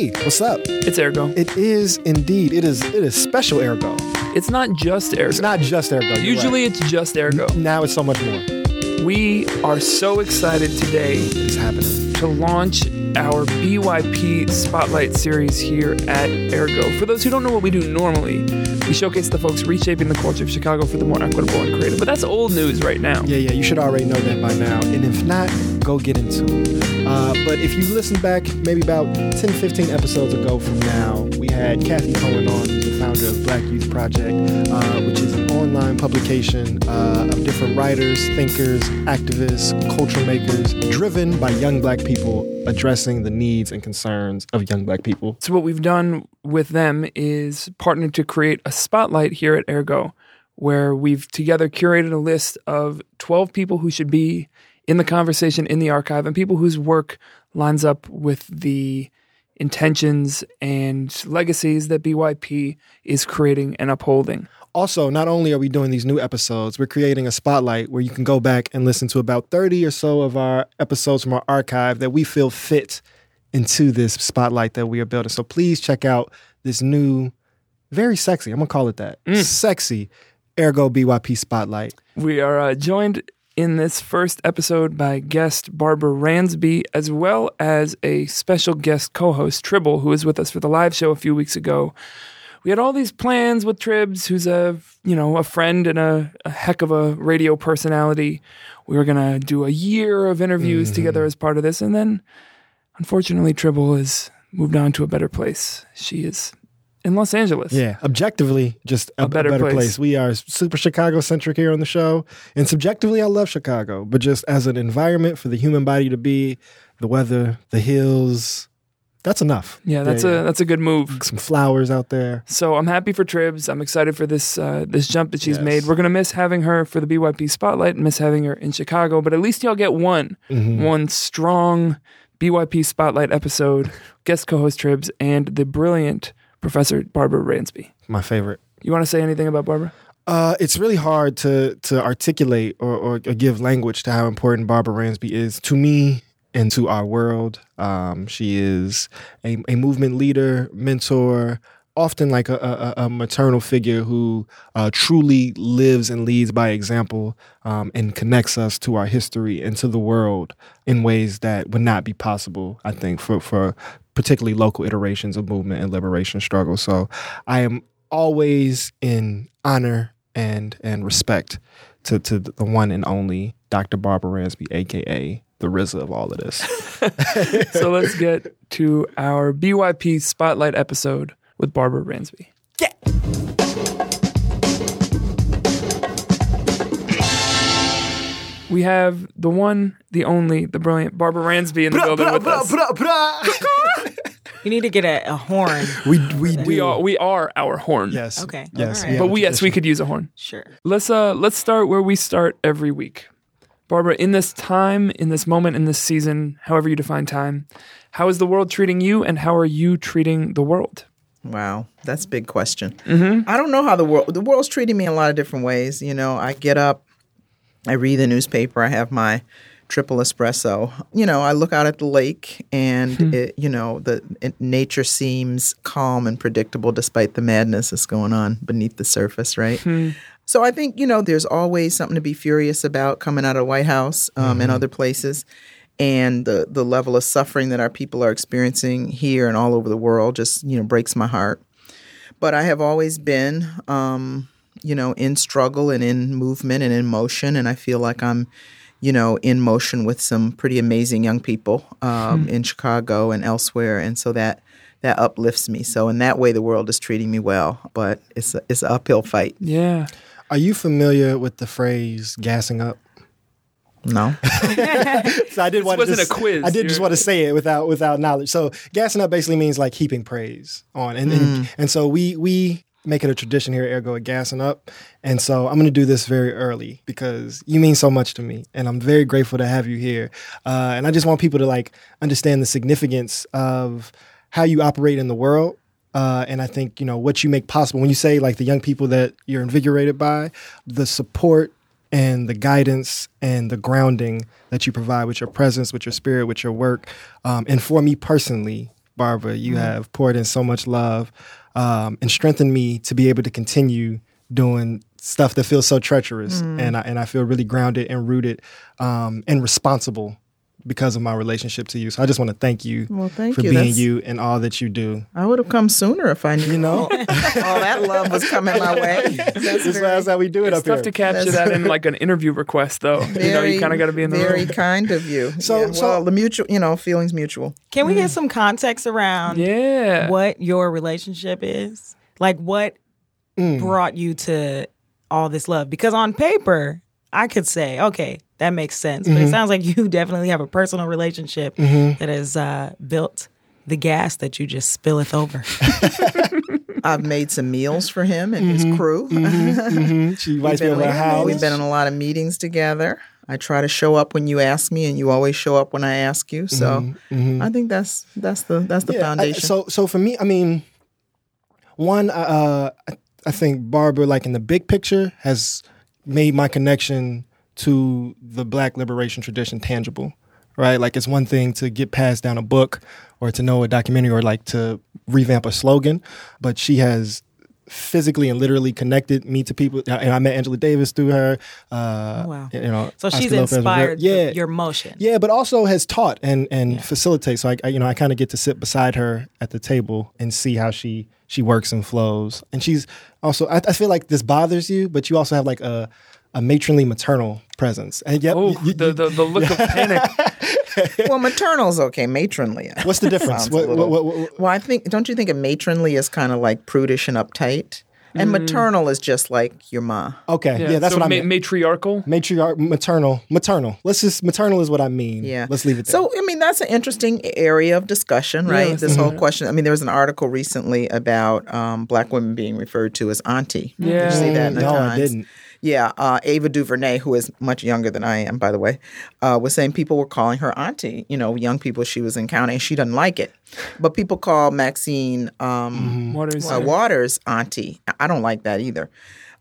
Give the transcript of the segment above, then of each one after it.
Hey, what's up? It's Ergo. It is indeed. It is. It is special Ergo. It's not just Ergo. It's not just Ergo. Usually right. it's just Ergo. now it's so much more. We are so excited today It's happening. to launch our BYP Spotlight series here at Ergo. For those who don't know what we do normally, we showcase the folks reshaping the culture of Chicago for the more equitable and creative. But that's old news right now. Yeah, yeah. You should already know that by now. And if not, go get into it. Uh, but if you listen back, maybe about 10, 15 episodes ago from now, we had Cathy Cohen on, who's the founder of Black Youth Project, uh, which is an online publication uh, of different writers, thinkers, activists, culture makers, driven by young black people addressing the needs and concerns of young black people. So what we've done with them is partnered to create a spotlight here at Ergo, where we've together curated a list of 12 people who should be in the conversation in the archive and people whose work lines up with the intentions and legacies that BYP is creating and upholding. Also, not only are we doing these new episodes, we're creating a spotlight where you can go back and listen to about 30 or so of our episodes from our archive that we feel fit into this spotlight that we are building. So please check out this new, very sexy, I'm gonna call it that, sexy Ergo BYP Spotlight. We are uh, joined in this first episode by guest Barbara Ransby, as well as a special guest co host, Tribble, who was with us for the live show a few weeks ago. We had all these plans with Tribs, who's a you know a friend and a, a heck of a radio personality. We were gonna do a year of interviews mm-hmm. together as part of this, and then unfortunately, Tribble has moved on to a better place. She is in Los Angeles. Yeah, objectively, just a, a better, better place. place. We are super Chicago centric here on the show. And subjectively, I love Chicago, but just as an environment for the human body to be, the weather, the hills, that's enough. Yeah, that's a that's a good move. some flowers out there. So I'm happy for Tribs. I'm excited for this uh, this jump that she's Yes. made. We're gonna miss having her for the BYP spotlight and miss having her in Chicago, but at least y'all get one Mm-hmm. one strong BYP spotlight episode. Guest co-host Tribs and the brilliant Professor Barbara Ransby. My favorite. You want to say anything about Barbara? Uh, it's really hard to to articulate or, or, or give language to how important Barbara Ransby is to me and to our world. Um, she is a, a movement leader, mentor, often like a, a, a maternal figure who uh, truly lives and leads by example um, and connects us to our history and to the world in ways that would not be possible, I think, for, for particularly local iterations of movement and liberation struggle. So I am always in honor and and respect to, to the one and only Dr. Barbara Ransby, aka the RZA of all of this. so let's get to our BYP spotlight episode with Barbara Ransby. We have the one, the only, the brilliant Barbara Ransby in the building with us. You need to get a, a horn. we we do. We are we are our horn. yes Okay, yes all we right. But we yes, we could use a horn. Sure. Let's uh let's start where we start every week. Barbara, in this time, in this moment, in this season, however you define time, how is the world treating you and how are you treating the world? Wow, that's a big question. Mm-hmm. I don't know how the world the world's treating me in a lot of different ways. You know, I get up, I read the newspaper, I have my triple espresso. You know, I look out at the lake, and hmm. it, you know, the it, nature seems calm and predictable despite the madness that's going on beneath the surface, right? Hmm. So I think you know, there's always something to be furious about coming out of the White House um, and mm-hmm. other places and the the level of suffering that our people are experiencing here and all over the world just you know breaks my heart. But I have always been, um, you know, in struggle and in movement and in motion, and I feel like I'm, you know, in motion with some pretty amazing young people um, in Chicago and elsewhere, and so that that uplifts me. So in that way, the world is treating me well, but it's a, it's an uphill fight. Yeah. Are you familiar with the phrase "gassing up"? No, So I did want wasn't to a quiz. I did just You're- want to say it without without knowledge. So gassing up basically means like heaping praise on, and and, and so we we make it a tradition here at Ergo at gassing up. And so I'm going to do this very early because you mean so much to me, and I'm very grateful to have you here. Uh, and I just want people to like understand the significance of how you operate in the world. Uh, and I think you know what you make possible when you say like the young people that you're invigorated by, the support and the guidance and the grounding that you provide with your presence, with your spirit, with your work. Um, and for me personally, Barbara. You have poured in so much love um, and strengthened me to be able to continue doing stuff that feels so treacherous, and I, and I feel really grounded and rooted um, and responsible because of my relationship to you. So I just want to thank you Well, thank for you. being That's- you and all that you do. I would have come sooner if I knew. You know? all that love was coming my way. That's This is very, how we do it up here. It's up tough to capture That's- that in like an interview request, though. you know, you kind of got to be in the very room. kind of you. So- Yeah, so- well, the mutual, you know, feelings mutual. Can we get mm. some context around Yeah. what your relationship is? Like what mm. brought you to all this love? Because on paper, I could say, okay, that makes sense. But it sounds like you definitely have a personal relationship that has uh, built the gas that you just spilleth over. I've made some meals for him and his crew. Mhm. She invites me We've over been- her house. We've been in a lot of meetings together. I try to show up when you ask me, and you always show up when I ask you. So I think that's that's the that's the Mm-hmm, Yeah, I- foundation. so so for me, I mean, one, uh, I, I think Barbara, like in the big picture, has made my connection to the Black liberation tradition tangible. Right, like it's one thing to get passed down a book or to know a documentary or like to revamp a slogan, but she has physically and literally connected me to people. And I met Angela Davis through her. Uh, Wow. You know, So she's Oscar inspired Yeah, your motion. yeah, but also has taught and and facilitates. So I, I you know I kind of get to sit beside her at the table and see how she she works and flows. And she's also I, I feel like this bothers you, but you also have like a a matronly maternal presence. And yet, Oh, you- you- the, the, the look of panic. well, maternal's okay. Matronly. what's the difference? Sounds a What- little- what- what- what- well, I think don't you think a matronly is kind of like prudish and uptight, and maternal is just like your ma. okay, yeah, that's so what I ma- mean. Matriarchal. Matriarch, maternal, maternal. Let's just maternal is what I mean. Yeah. let's leave it there. So, I mean, that's an interesting area of discussion, right? let's this whole question. I mean, there was an article recently about um, black women being referred to as auntie. Did Yeah. you see that in the No, I didn't. Yeah, uh, Ava DuVernay, who is much younger than I am, by the way, uh, was saying people were calling her auntie. You know, young people she was encountering. She doesn't like it, but people call Maxine um, Waters. uh, Waters auntie. I don't like that either.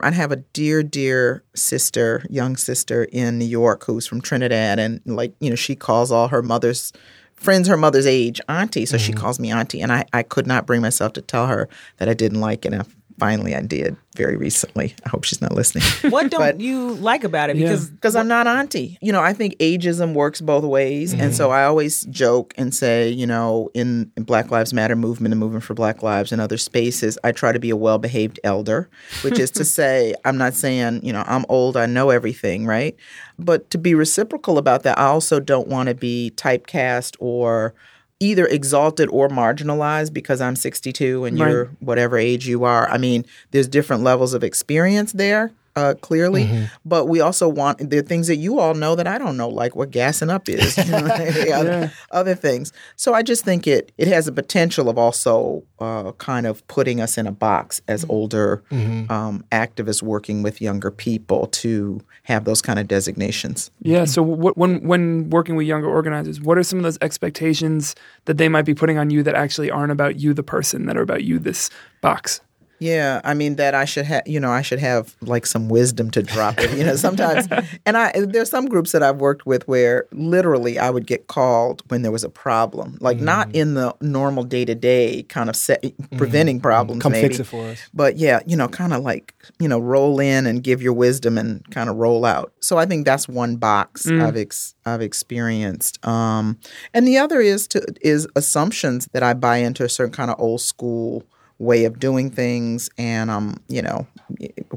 I have a dear, dear sister, young sister in New York who's from Trinidad, and like you know, she calls all her mother's friends her mother's age auntie, so she calls me auntie, and I, I could not bring myself to tell her that I didn't like it. And finally, I did very recently. I hope she's not listening. What don't But- you like about it? Yeah. Because because I'm not auntie. You know, I think ageism works both ways, and so mm-hmm. I always joke and say, you know, in, in Black Lives Matter movement and movement for Black Lives and other spaces, I try to be a well-behaved elder, which is to say, I'm not saying, you know, I'm old, I know everything, right? But to be reciprocal about that, I also don't want to be typecast or either exalted or marginalized because I'm 62 and Right. you're whatever age you are. I mean, there's different levels of experience there, uh, clearly, but we also want the things that you all know that I don't know, like what gassing up is, you know, other, other things. So I just think it it has a potential of also uh, kind of putting us in a box as older um, activists working with younger people to have those kind of designations. Yeah. So what, when when working with younger organizers, what are some of those expectations that they might be putting on you that actually aren't about you, the person, that are about you, this box? Yeah, I mean that I should have, you know, I should have like some wisdom to drop it. You know, sometimes, and I there's some groups that I've worked with where literally I would get called when there was a problem, like Mm-hmm. not in the normal day to day kind of set, preventing problems. Come maybe. fix it for us. But yeah, you know, kind of like you know, roll in and give your wisdom and kind of roll out. So I think that's one box I've ex- I've experienced. Um, and the other is to is assumptions that I buy into a certain kind of old school way of doing things, and um, you know,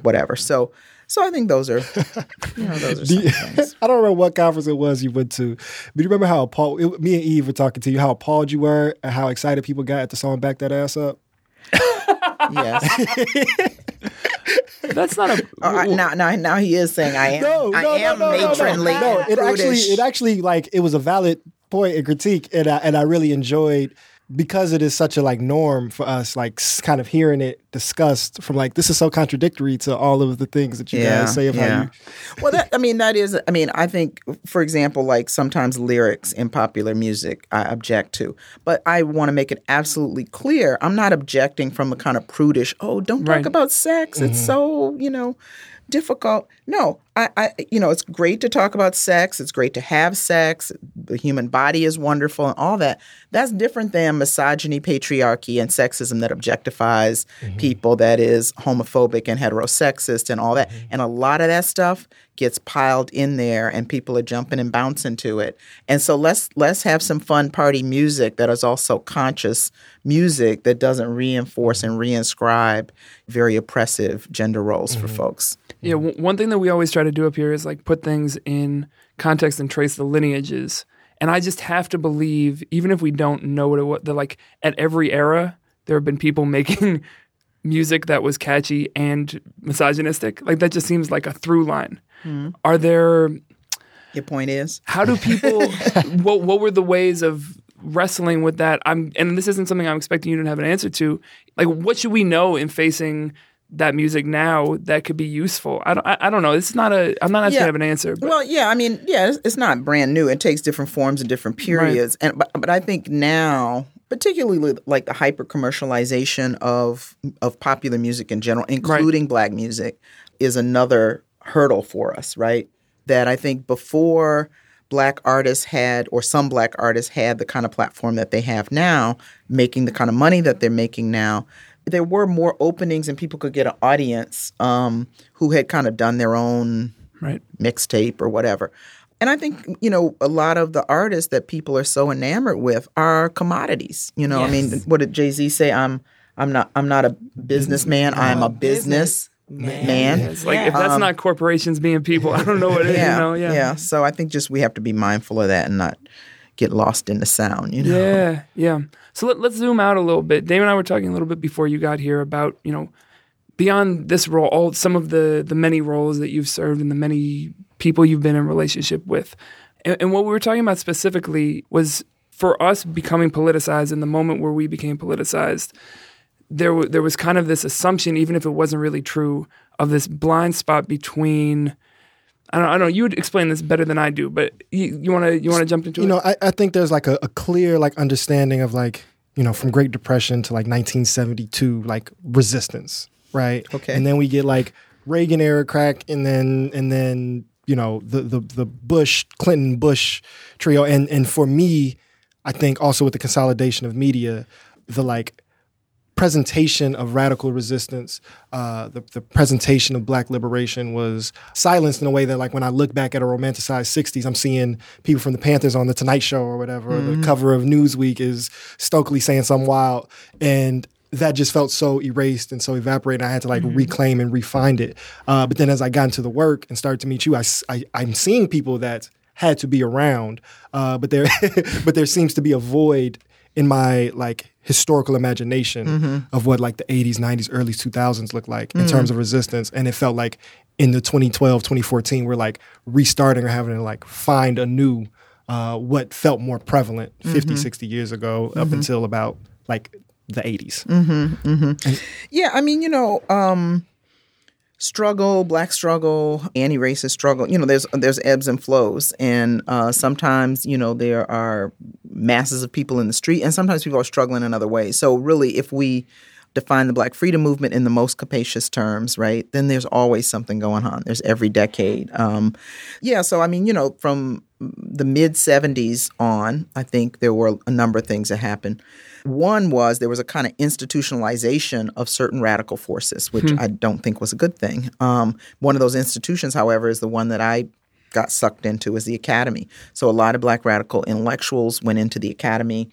whatever. So. So I think those are, you know, those are some things. I don't remember what conference it was you went to, but you remember how appalled, it, me and Eve were talking to you, how appalled you were and how excited people got at the song Back That Ass Up? Yes. That's not a. I- now, now, now he is saying I am. No, no, I no, am no, no, no, matronly. No, it actually, it actually, like, it was a valid point and critique, and I, and I really enjoyed because it is such a like norm for us, like s- kind of hearing it discussed from like this is so contradictory to all of the things that you guys say of how you well that i mean that is i mean i think for example like sometimes lyrics in popular music i object to but i want to make it absolutely clear i'm not objecting from a kind of prudish oh don't talk Right. about sex it's mm-hmm. so you know difficult no I, I you know it's great to talk about sex. It's great to have sex. The human body is wonderful and all that. That's different than misogyny patriarchy and sexism that objectifies mm-hmm. people that is homophobic and heterosexist and all that. Mm-hmm. And a lot of that stuff gets piled in there and people are jumping and bouncing to it. And so let's let's have some fun party music that is also conscious music that doesn't reinforce mm-hmm. and reinscribe very oppressive gender roles for folks. Yeah, w- one thing that we always try to do up here is like put things in context and trace the lineages. And I just have to believe, even if we don't know what it was, that like at every era, there have been people making music that was catchy and misogynistic. Like that just seems like a through line. Hmm. Are there? your point is How do people? what What were the ways of wrestling with that? I'm, and this isn't something I'm expecting you to have an answer to. Like, what should we know in facing? That music now that could be useful. I don't. I, I don't know. This is not a. I'm not asking Yeah. to have an answer. But Well, yeah, I mean, yeah, it's, it's not brand new. It takes different forms and different periods, and but, but I think now, particularly like the hyper commercialization of of popular music in general, including black music, is another hurdle for us, right? That I think before black artists had, or some black artists had, the kind of platform that they have now, making the kind of money that they're making now. There were more openings, and people could get an audience um, who had kind of done their own right. mixtape or whatever. And I think, you know, a lot of the artists that people are so enamored with are commodities. You know, I mean, what did Jay Z say? I'm I'm not I'm not a businessman, I'm a business man. It's like Yeah. if that's not corporations being people, I don't know what it is. Yeah, You know? Yeah. yeah. So I think just we have to be mindful of that and not get lost in the sound, you know. Yeah, yeah. So let, let's zoom out a little bit. Dave and I were talking a little bit before you got here about you know beyond this role, all some of the the many roles that you've served and the many people you've been in relationship with, and, and what we were talking about specifically was for us becoming politicized in the moment where we became politicized. There, w- there was kind of this assumption, even if it wasn't really true, of this blind spot between. I don't, I don't know. You would explain this better than I do, but you want to you want to jump into you it? You know, I, I think there's like a, a clear like understanding of like, you know, from Great Depression to like 1972, like resistance, right? Okay. And then we get like Reagan era crack, and then and then you know the the the Bush Clinton Bush trio, and and for me, I think also with the consolidation of media, the like presentation of radical resistance, uh, the, the presentation of black liberation was silenced in a way that, like, when I look back at a romanticized 60s, I'm seeing people from the Panthers on The Tonight Show or whatever. or The cover of Newsweek is Stokely saying something wild. And that just felt so erased and so evaporated. I had to like reclaim and refind it. Uh, but then as I got into the work and started to meet you, I I'm seeing people that had to be around, uh, but there, but there seems to be a void in my like historical imagination mm-hmm. of what like the 80s 90s early 2000s looked like in mm. terms of resistance. And it felt like in the 2012 2014 we're like restarting or having to like find anew uh, what felt more prevalent mm-hmm. 50 60 years ago up mm-hmm. until about like the 80s Yeah, I mean, you know, um, struggle, black struggle, anti-racist struggle. You know, there's there's ebbs and flows, and uh, sometimes you know there are masses of people in the street, and sometimes people are struggling in other ways. So really, if we define the Black Freedom Movement in the most capacious terms, right? Then there's always something going on. There's every decade. Um, yeah, so I mean, you know, from the mid 70s on, I think there were a number of things that happened. One was there was a kind of institutionalization of certain radical forces, which I don't think was a good thing. Um, one of those institutions, however, is the one that I got sucked into is the academy. So a lot of black radical intellectuals went into the academy.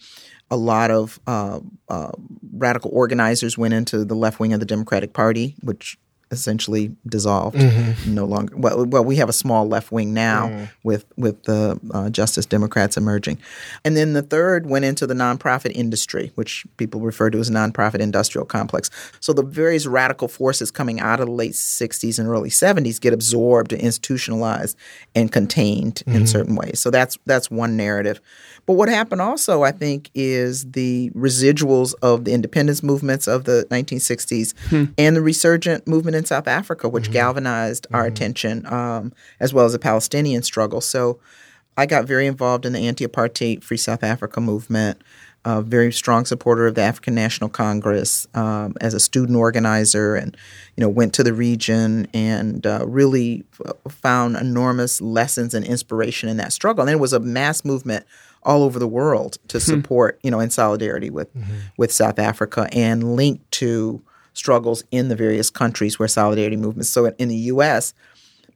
A lot of uh, uh, radical organizers went into the left wing of the Democratic Party, which essentially dissolved. Mm-hmm. No longer. Well, well, we have a small left wing now mm. with with the uh, Justice Democrats emerging, and then the third went into the nonprofit industry, which people refer to as nonprofit industrial complex. So the various radical forces coming out of the late '60s and early '70s get absorbed, and institutionalized, and contained in mm-hmm. certain ways. So that's that's one narrative. But what happened also, I think, is the residuals of the independence movements of the 1960s hmm. and the resurgent movement in South Africa, which galvanized our attention, um, as well as the Palestinian struggle. So I got very involved in the anti apartheid Free South Africa movement. A very strong supporter of the African National Congress um, as a student organizer, and you know went to the region and uh, really f- found enormous lessons and inspiration in that struggle. And it was a mass movement all over the world to support, you know, in solidarity with with South Africa and linked to struggles in the various countries where solidarity movements. So in the U.S.,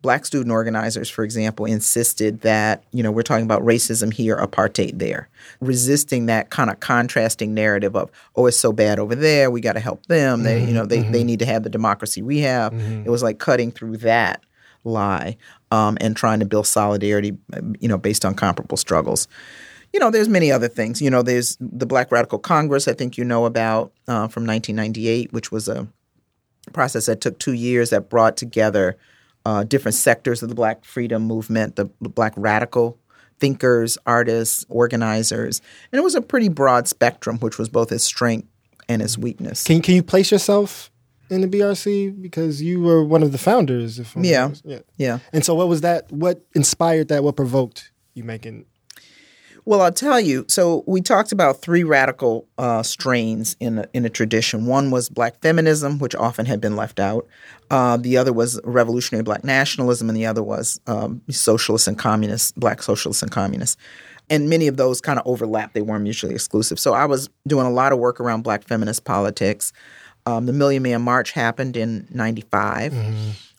black student organizers, for example, insisted that, you know, we're talking about racism here, apartheid there, resisting that kind of contrasting narrative of, oh, it's so bad over there, we got to help them. They, you mm-hmm, know, they, they mm-hmm. need to have the democracy we have. Mm-hmm. It was like cutting through that lie um, and trying to build solidarity, you know, based on comparable struggles. You know, there's many other things. You know, there's the Black Radical Congress, I think you know about uh, from 1998, which was a process that took two years that brought together uh, different sectors of the Black freedom movement, the Black radical thinkers, artists, organizers, and it was a pretty broad spectrum, which was both its strength and its weakness. Can can you place yourself in the BRC because you were one of the founders? Yeah. yeah. Yeah. And so, what was that? What inspired that? What provoked you making? Well, I'll tell you. So we talked about three radical uh, strains in a, in a tradition. One was black feminism, which often had been left out. Uh, the other was revolutionary black nationalism, and the other was um, socialists and communists, black socialists and communists. And many of those kind of overlap; they weren't mutually exclusive. So I was doing a lot of work around black feminist politics. Um, the Million Man March happened in '95.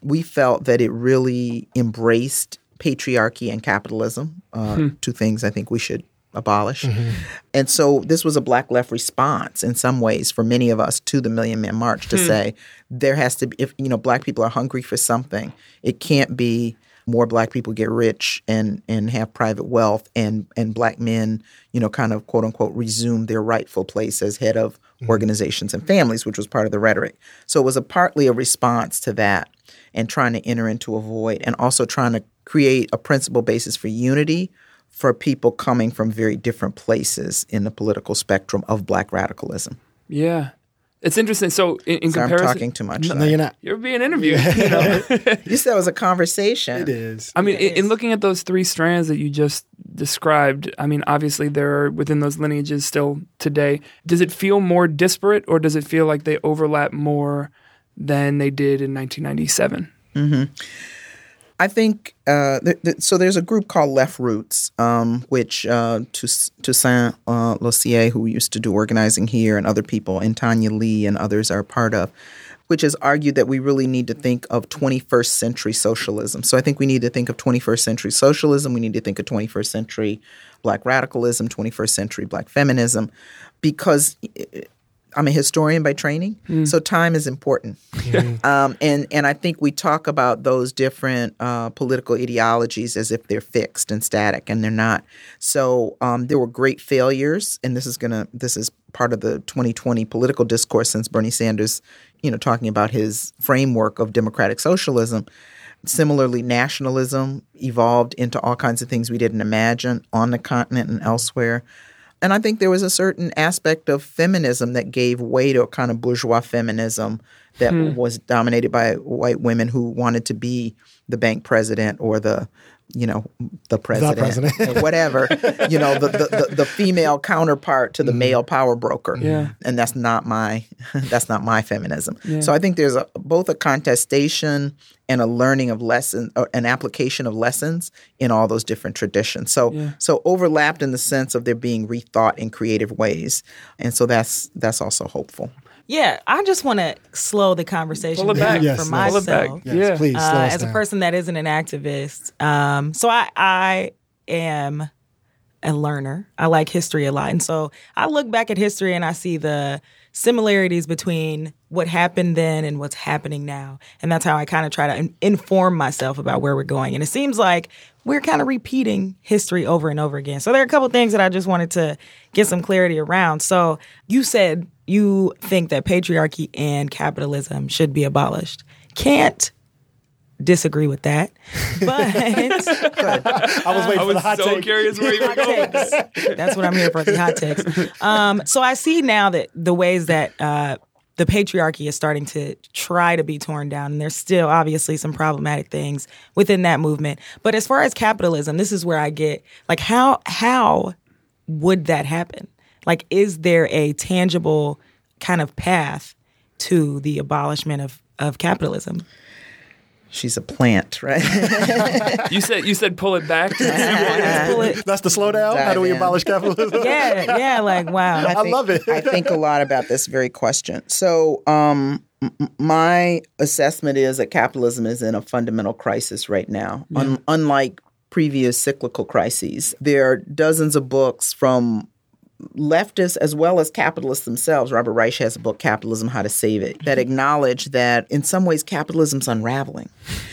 We felt that it really embraced patriarchy and capitalism, uh, hmm. two things I think we should abolish. Mm-hmm. And so this was a black left response in some ways for many of us to the Million Man March to hmm. say there has to be if you know black people are hungry for something, it can't be more black people get rich and and have private wealth and and black men, you know, kind of quote unquote resume their rightful place as head of hmm. organizations and families, which was part of the rhetoric. So it was a partly a response to that and trying to enter into a void and also trying to create a principle basis for unity for people coming from very different places in the political spectrum of black radicalism. Yeah. It's interesting. So in, in So I'm comparison, talking too much. No, sorry. you're not. you're being interviewed. You know? You said it was a conversation. It is. I mean, in, in looking at those three strands that you just described, I mean, obviously there are within those lineages still today. Does it feel more disparate, or does it feel like they overlap more than they did in 1997? I think uh, th- th- so. There's a group called Left Roots, um, which uh, Tous- Toussaint uh, Losier, who used to do organizing here, and other people, and Tanya Lee and others are part of, which has argued that we really need to think of 21st century socialism. So I think we need to think of 21st century socialism. We need to think of 21st century black radicalism, 21st century black feminism, because I'm a historian by training, so time is important. Um, and and I think we talk about those different uh, political ideologies as if they're fixed and static, and they're not. So um, there were great failures, and this is gonna this is part of the 2020 political discourse since Bernie Sanders, you know, talking about his framework of democratic socialism. Similarly, nationalism evolved into all kinds of things we didn't imagine on the continent and elsewhere. And I think there was a certain aspect of feminism that gave way to a kind of bourgeois feminism that hmm. was dominated by white women who wanted to be the bank president or the, you know, the president, president. whatever, you know, the, the, the, the female counterpart to the mm-hmm. male power broker. Yeah. And that's not my that's not my feminism. So I think there's a both a contestation and a learning of lessons, an application of lessons in all those different traditions. So Yeah. so overlapped in the sense of there being rethought in creative ways, and so that's that's also hopeful. Yeah, I just want to slow the conversation Pull it down back. Yes, for yes. Pull it back. myself. Yes, Yeah. please. slow Uh, us as a person that isn't an activist, um, so I I am a learner. I like history a lot, and so I look back at history and I see the similarities between what happened then and what's happening now. And that's how I kind of try to in- inform myself about where we're going. And it seems like we're kind of repeating history over and over again. So there are a couple things that I just wanted to get some clarity around. So you said you think that patriarchy and capitalism should be abolished. Can't disagree with that. But I was waiting I for the was hot so take. curious where you were going. takes. That's what I'm here for, the hot takes. Um, so I see now that the ways that uh, the patriarchy is starting to try to be torn down, and there's still obviously some problematic things within that movement. But as far as capitalism, this is where I get like how how would that happen? Like, is there a tangible kind of path to the abolishment of of capitalism? She's a plant, right? You said you said pull it back. Pull it- That's the slowdown. How do we in. abolish capitalism? yeah, yeah, like wow. I love it. I think a lot about this very question. So, um, m- m- my assessment is that capitalism is in a fundamental crisis right now. Un- unlike previous cyclical crises, there are dozens of books from leftists as well as capitalists themselves. Robert Reich has a book, Capitalism How to Save It, that mm-hmm. acknowledge that in some ways capitalism's unraveling.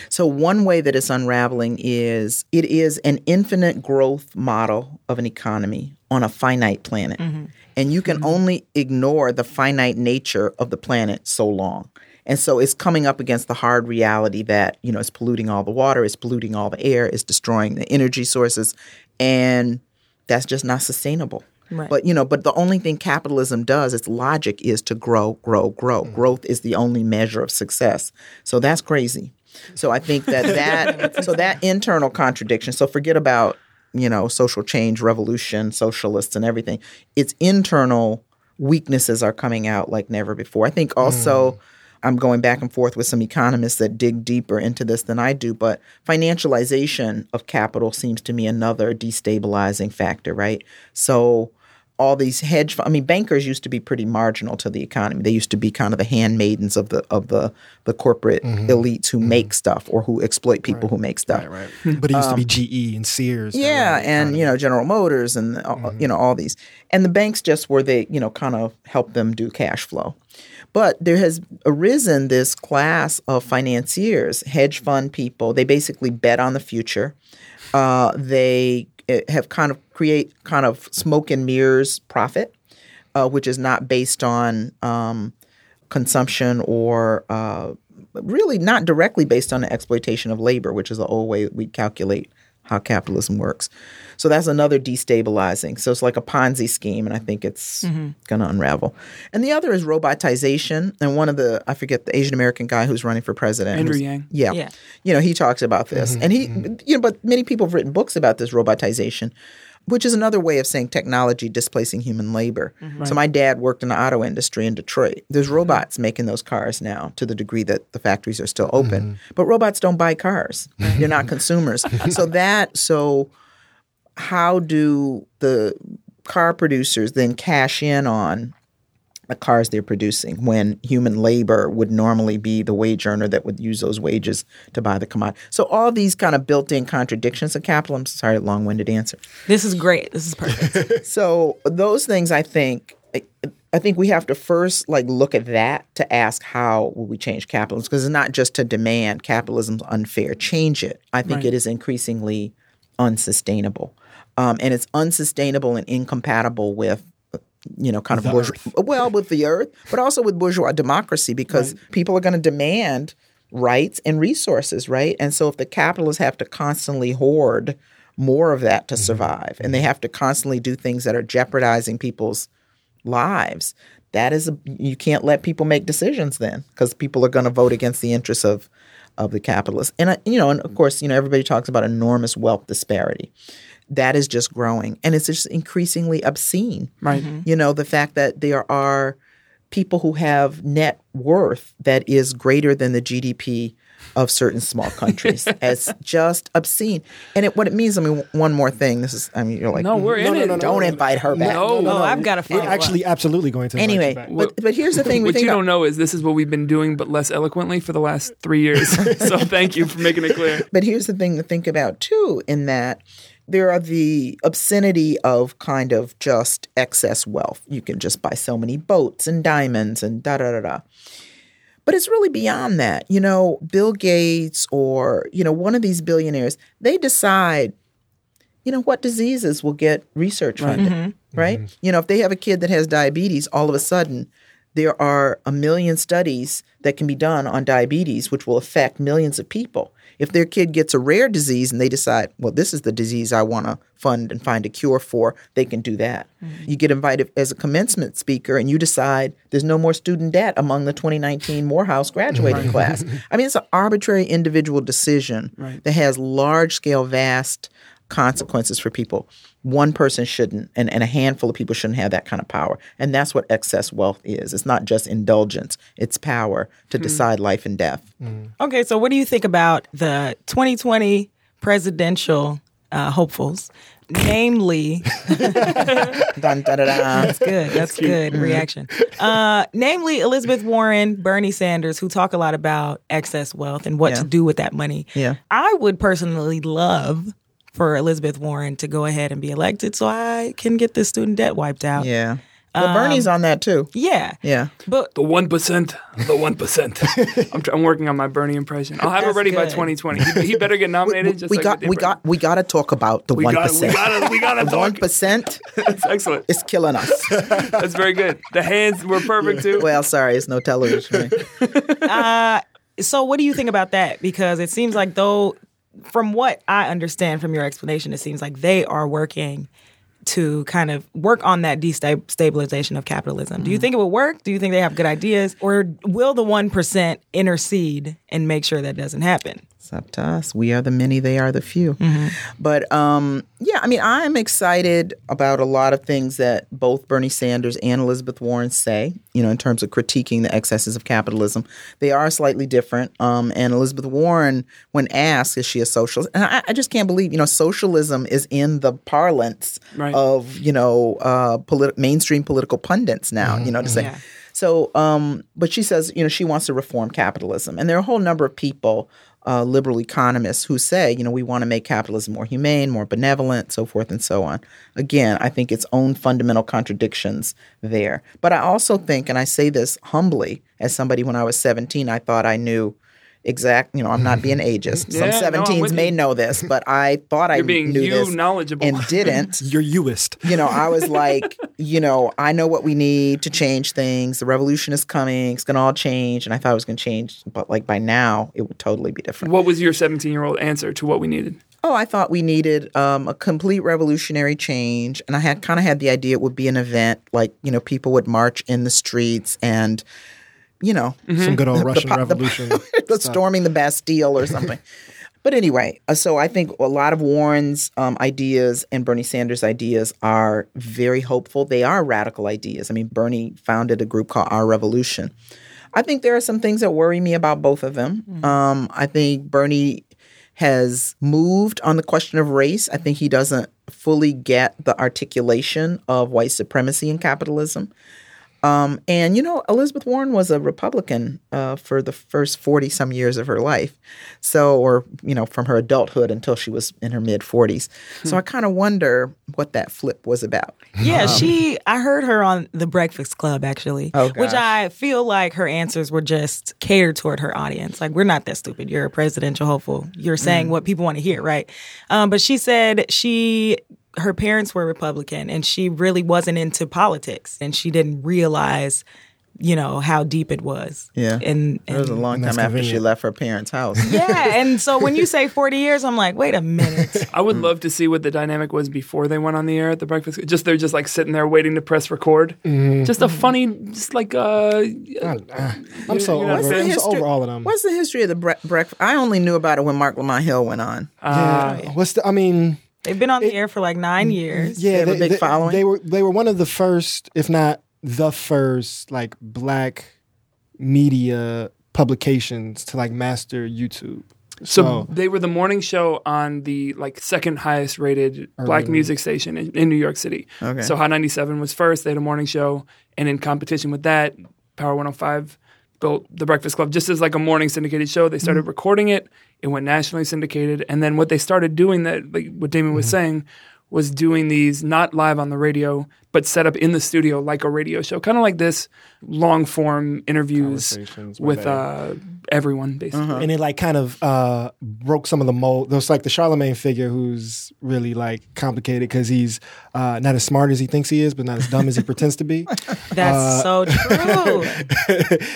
So, one way that it's unraveling is it is an infinite growth model of an economy on a finite planet. Mm-hmm. And you can mm-hmm. only ignore the finite nature of the planet so long. And so it's coming up against the hard reality that, you know, it's polluting all the water, it's polluting all the air, it's destroying the energy sources, and that's just not sustainable. Right. But you know, but the only thing capitalism does, its logic is to grow, grow, grow. Mm. Growth is the only measure of success. So that's crazy. So I think that that so that internal contradiction. So forget about you know social change, revolution, socialists, and everything. Its internal weaknesses are coming out like never before. I think also. Mm. I'm going back and forth with some economists that dig deeper into this than I do, but financialization of capital seems to me another destabilizing factor, right? So all these hedge I mean bankers used to be pretty marginal to the economy. They used to be kind of the handmaidens of the of the the corporate elites who make stuff or who exploit people who make stuff. Right, right. But it used to be GE and Sears. Um, Yeah, were and you know General Motors and uh, you know all these, and the banks just were they you know kind of help them do cash flow, but there has arisen this class of financiers, hedge fund people. They basically bet on the future. Uh, they have kind of create kind of smoke and mirrors profit, uh, which is not based on um, consumption or uh, really not directly based on the exploitation of labor, which is the old way we calculate how capitalism works. So that's another destabilizing. So it's like a Ponzi scheme, and I think it's mm-hmm. going to unravel. And the other is robotization. And one of the, I forget the Asian American guy who's running for president. Andrew Yang. Yeah. Yeah. You know, he talks about this. Mm-hmm. And he, mm-hmm. you know, but many people have written books about this robotization, which is another way of saying technology displacing human labor. Mm-hmm. So my dad worked in the auto industry in Detroit. There's mm-hmm. robots making those cars now to the degree that the factories are still open. Mm-hmm. But robots don't buy cars. They're not consumers. so that so how do the car producers then cash in on the cars they're producing when human labor would normally be the wage earner that would use those wages to buy the commodity. So all these kind of built-in contradictions of capital. I'm sorry, long-winded answer. This is great. This is perfect. So those things, I think, I think we have to first like look at that to ask how will we change capitalism because it's not just to demand capitalism's unfair. Change it. I think Right. it is increasingly unsustainable, um, and it's unsustainable and incompatible with you know kind of bourgeois, well with the earth, but also with bourgeois democracy because people are going to demand rights and resources, right? And so if the capitalists have to constantly hoard more of that to mm-hmm. survive, and they mm-hmm. have to constantly do things that are jeopardizing people's lives, that is a, you can't let people make decisions then because people are going to vote against the interests of of the capitalists. And I, you know, and of course, you know, everybody talks about enormous wealth disparity. That is just growing, and it's just increasingly obscene. Right. Mm-hmm. You know, the fact that there are people who have net worth that is greater than the GDP of certain small countries. as just obscene. And it, what it means, I mean, one more thing. This is, I mean, you're like, No, we're in no, it. no, no, don't invite her back. No, no, I've got to We're follow actually absolutely going to. Anyway, back. but, but here's the thing. We What think you about- don't know is this is what we've been doing, but less eloquently for the last three years. so thank you for making it clear. But here's the thing to think about too in that there are the obscenity of kind of just excess wealth. You can just buy so many boats and diamonds and da da da da. But it's really beyond that. You know, Bill Gates or, you know, one of these billionaires, they decide, you know, what diseases will get research funded, mm-hmm. right? Mm-hmm. You know, if they have a kid that has diabetes, all of a sudden there are a million studies that can be done on diabetes, which will affect millions of people. If their kid gets a rare disease and they decide, well, this is the disease I want to fund and find a cure for, they can do that. Mm-hmm. You get invited as a commencement speaker and you decide there's no more student debt among the 2019 Morehouse graduating class. I mean, it's an arbitrary individual decision that has large scale, vast consequences for people. One person shouldn't, and, and a handful of people shouldn't have that kind of power. And that's what excess wealth is. It's not just indulgence, it's power to decide life and death. Okay, so what do you think about the 2020 presidential uh, hopefuls? Namely, Dun, da, da. that's good. That's good reaction. Uh, namely, Elizabeth Warren, Bernie Sanders, who talk a lot about excess wealth and what Yeah. to do with that money. Yeah. I would personally love for Elizabeth Warren to go ahead and be elected so I can get this student debt wiped out. Yeah. Well, Bernie's on that too. Yeah. Yeah. But The one percent, the one percent. I'm, I'm working on my Bernie impression. I'll have it ready by 2020. He, he better get nominated. just we like got we got we got to talk about the one we gotta we gotta The one talk. percent That's excellent. It's killing us. That's very good. The hands were perfect too. well, sorry, it's no television. uh, so what do you think about that? Because it seems like though from what I understand from your explanation, it seems like they are working to kind of work on that destabilization of capitalism. Do you mm. think it will work? Do you think they have good ideas? Or will the 1% intercede and make sure that doesn't happen? It's up to us. We are the many, they are the few. But um, yeah, I mean, I'm excited about a lot of things that both Bernie Sanders and Elizabeth Warren say, you know, in terms of critiquing the excesses of capitalism. They are slightly different. Um, and Elizabeth Warren, when asked, is she a socialist? And I, I just can't believe, you know, socialism is in the parlance Right. of, you know, uh, polit- mainstream political pundits now, you know, to say. Yeah. So, um, but she says, you know, she wants to reform capitalism. And there are a whole number of people, uh, liberal economists, who say, you know, we want to make capitalism more humane, more benevolent, so forth and so on. Again, I think its own fundamental contradictions there. But I also think, and I say this humbly, as somebody when I was 17, I thought I knew exact, you know, I'm not being ageist. Yeah, Some I'm 17s with may you. know this, but I thought I You're being knew you this knowledgeable. and didn't You're youist. you know, I was like, you know, I know what we need to change things. The revolution is coming. It's going to all change. And I thought it was going to change. But like by now, it would totally be different. what was your 17 year old answer to what we needed? Oh, I thought we needed um, a complete revolutionary change. And I had kind of had the idea it would be an event like, you know, people would march in the streets and, you know, Some good old Russian the- Revolution. the storming the Bastille or something. but anyway, uh, so I think a lot of Warren's um, ideas and Bernie Sanders' ideas are very hopeful. They are radical ideas. I mean, Bernie founded a group called Our Revolution. I think there are some things that worry me about both of them. Um, I think Bernie has moved on the question of race. I think he doesn't fully get the articulation of white supremacy and capitalism. Um, and you know, Elizabeth Warren was a Republican uh, for the first forty some years of her life, so or you know, from her adulthood until she was in her mid forties. So I kind of wonder what that flip was about. Yeah, she. I heard her on the Breakfast Club actually, Oh, which. I feel like her answers were just catered toward her audience. Like we're not that stupid. You're a presidential hopeful. You're saying what people want to hear, right? Um, but she said she. Her parents were Republican, and she really wasn't into politics, and she didn't realize, you know, how deep it was. Yeah, and, it was a long that's time after she left her parents' house. yeah, and so when you say forty years, I'm like, wait a minute. I would love to see what the dynamic was before they went on the air at the breakfast. Just they're just like sitting there waiting to press record. Just a funny, just like uh, I'm so over. what's the I'm so history- over all of them. What's the history of the bre- breakfast? I only knew about it when Marc Lamont Hill went on. Yeah. What's the? I mean, They've been on the air for like nine years. yeah, they have a they, big they- following? They were they were one of the first, if not the first, like black media publications to like master YouTube. So So- they were the morning show on the like second highest rated black music station in, in New York City. Okay. So Hot 97 was first. They had a morning show, and in competition with that, Power 105 built the Breakfast Club just as like a morning syndicated show. They started mm-hmm. recording it. It went nationally syndicated, and then what they started doing that, like what Damon was saying, was doing these not live on the radio, but set up in the studio like a radio show, kind of like this, long form interviews with uh, everyone basically. and it like kind of uh, broke some of the mold. There's like the Charlemagne figure who's really like complicated because he's uh, not as smart as he thinks he is, but not as dumb as he pretends to be. That's so true.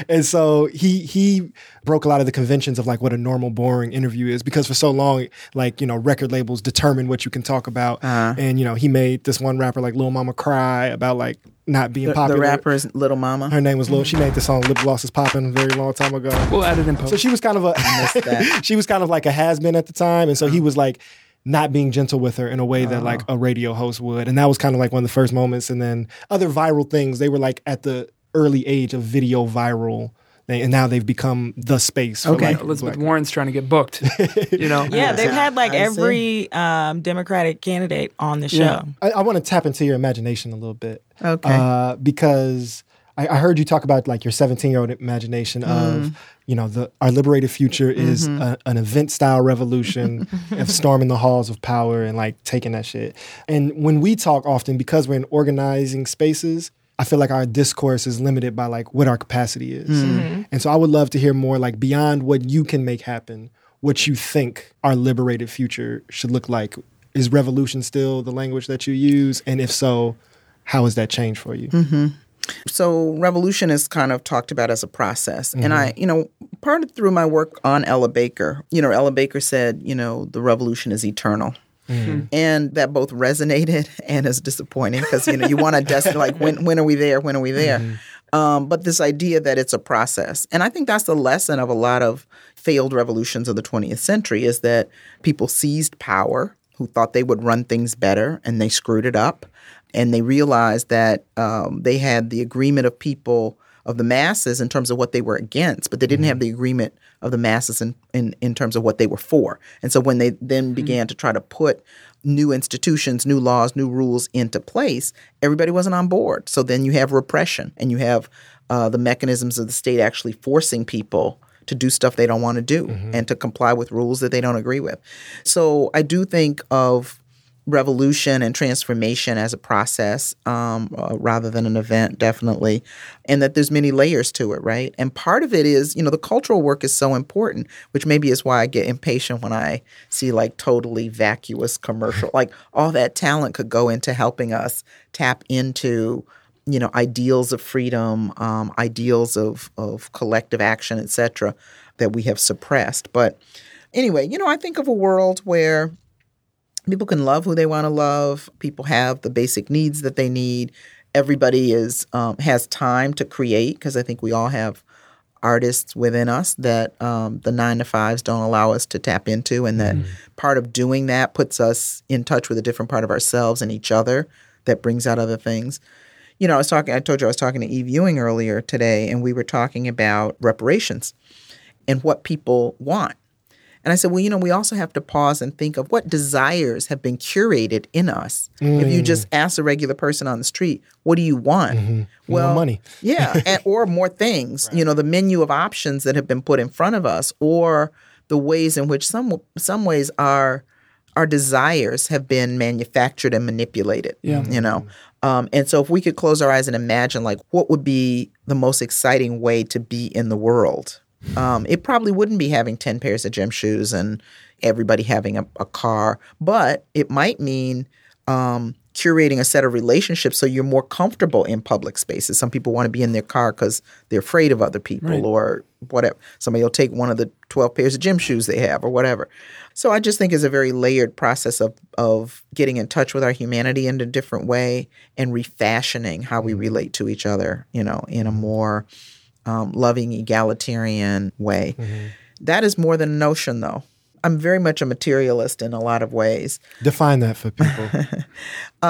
and so he he broke a lot of the conventions of like what a normal boring interview is because for so long like you know record labels determine what you can talk about uh-huh. and you know he made this one rapper like Lil Mama cry about like not being The, the popular. rapper is Little Mama. Her name was Lil. Mm-hmm. She made the song "Lip Gloss is Popping" a very long time ago. We'll add it in post. So she was kind of a that. she was kind of like a has been at the time, and so he uh-huh. was like not being gentle with her in a way that like uh-huh. a radio host would, and that was kind of like one of the first moments. And then other viral things, they were like at the early age of video viral, they- and now they've become the space. For Okay. like, Elizabeth black- Warren's trying to get booked. you know, Yeah, they've had like I every um, Democratic candidate on the show. Yeah. I, I want to tap into your imagination a little bit. Okay. Uh, because I, I heard you talk about like your 17 year old imagination of, you know, the our liberated future is a, an event style revolution of storming the halls of power and like taking that shit. And when we talk often, because we're in organizing spaces, I feel like our discourse is limited by like what our capacity is. Hmm. Mm-hmm. And so I would love to hear more like beyond what you can make happen, what you think our liberated future should look like. Is revolution still the language that you use? And if so, how has that changed for you? Mm-hmm. so revolution is kind of talked about as a process and i mm-hmm. you know part of through my work on ella baker you know ella baker said you know the revolution is eternal and that both resonated and is disappointing because you know you want to destiny like when when are we there? When are we there? Um, but this idea that it's a process and i think that's the lesson of a lot of failed revolutions of the 20th century is that people seized power who thought they would run things better and they screwed it up and they realized that um, they had the agreement of people of the masses in terms of what they were against, but they didn't have mm-hmm. the agreement of the masses in, in, in terms of what they were for. And so when they then mm-hmm. began to try to put new institutions, new laws, new rules into place, everybody wasn't on board. So then you have repression and you have uh, the mechanisms of the state actually forcing people to do stuff they don't want to do mm-hmm. and to comply with rules that they don't agree with. So I do think of revolution and transformation as a process um, uh, rather than an event definitely and that there's many layers to it right? And part of it is you know the cultural work is so important which maybe is why i get impatient when i see like totally vacuous commercial like all that talent could go into helping us tap into you know ideals of freedom um, ideals of, of collective action etc that we have suppressed. But anyway you know i think of a world where people can love who they want to love. People have the basic needs that they need. Everybody is um, has time to create because i think we all have artists within us that um, the nine to fives don't allow us to tap into and that part of doing that puts us in touch with a different part of ourselves and each other that brings out other things. You know i was talking i told you i was talking to eve ewing earlier today and we were talking about reparations and what people want and I said, well, you know, we also have to pause and think of what desires have been curated in us. If you just ask a regular person on the street, what do you want? Well, money. yeah, and, or more things. You know, the menu of options that have been put in front of us, or the ways in which some some ways our our desires have been manufactured and manipulated. Yeah. you know. Um, and so, if we could close our eyes and imagine, like, what would be the most exciting way to be in the world? Um, it probably wouldn't be having 10 pairs of gym shoes and everybody having a, a car, but it might mean um, curating a set of relationships so you're more comfortable in public spaces. Some people want to be in their car because they're afraid of other people or whatever. Somebody will take one of the 12 pairs of gym shoes they have or whatever. So I just think it's a very layered process of, of getting in touch with our humanity in a different way and refashioning how we relate to each other, you know, in a more um, loving, egalitarian way. That is more than a notion, though. I'm very much a materialist in a lot of ways. Define that for people.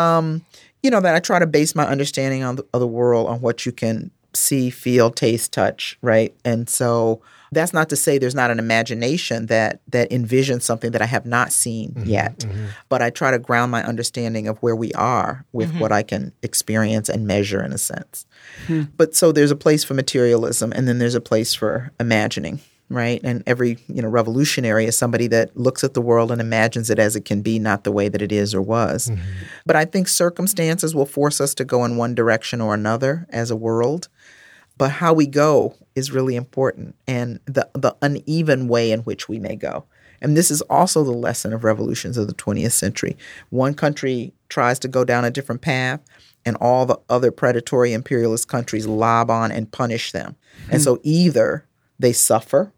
You know, that I try to base my understanding on the, of the world on what you can see, feel, taste, touch, right? And so that's not to say there's not an imagination that that envisions something that I have not seen Mm-hmm, yet. Mm-hmm. But I try to ground my understanding of where we are with mm-hmm. what I can experience and measure in a sense. Hmm. But so there's a place for materialism and then there's a place for imagining, right? And every, you know, revolutionary is somebody that looks at the world and imagines it as it can be, not the way that it is or was. Mm-hmm. But I think circumstances will force us to go in one direction or another as a world but how we go is really important and the the uneven way in which we may go. And this is also the lesson of revolutions of the 20th century. One country tries to go down a different path and all the other predatory imperialist countries lob on and punish them. And hmm. so either they suffer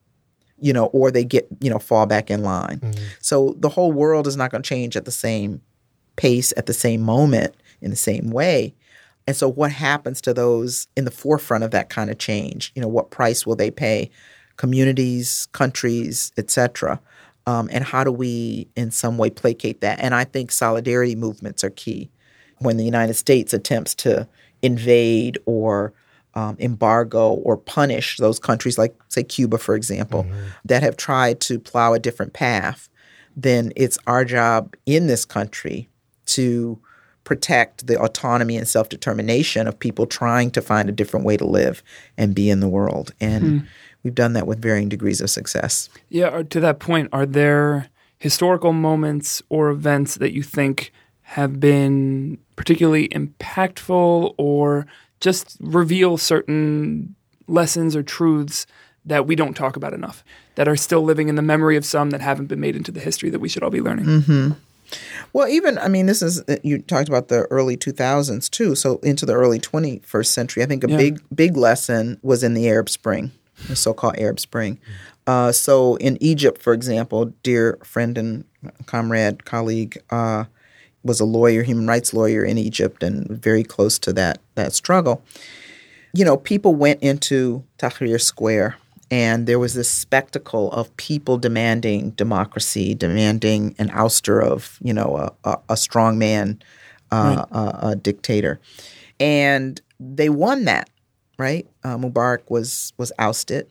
you know or they get you know fall back in line. Hmm. So the whole world is not going to change at the same pace at the same moment in the same way and so, what happens to those in the forefront of that kind of change? You know, what price will they pay? Communities, countries, etc. Um, and how do we, in some way, placate that? And I think solidarity movements are key. When the United States attempts to invade or um, embargo or punish those countries, like say Cuba, for example, that have tried to plow a different path, then it's our job in this country to protect the autonomy and self determination of people trying to find a different way to live and be in the world. And hmm. we've done that with varying degrees of success. Yeah, to that point, are there historical moments or events that you think have been particularly impactful or just reveal certain lessons or truths that we don't talk about enough, that are still living in the memory of some that haven't been made into the history that we should all be learning? Mm-hmm. Well, even, I mean, this is, you talked about the early 2000s too. So into the early 21st century, I think a Yeah. big, big lesson was in the Arab Spring, the so called Arab Spring. Uh, so in Egypt, for example, dear friend and comrade, colleague, uh, was a lawyer, human rights lawyer in Egypt, and very close to that that struggle. You know, people went into Tahrir Square, and there was this spectacle of people demanding democracy, demanding an ouster of you know a, a, a strong man, uh, a, a dictator, and they won that. Right, uh, Mubarak was was ousted.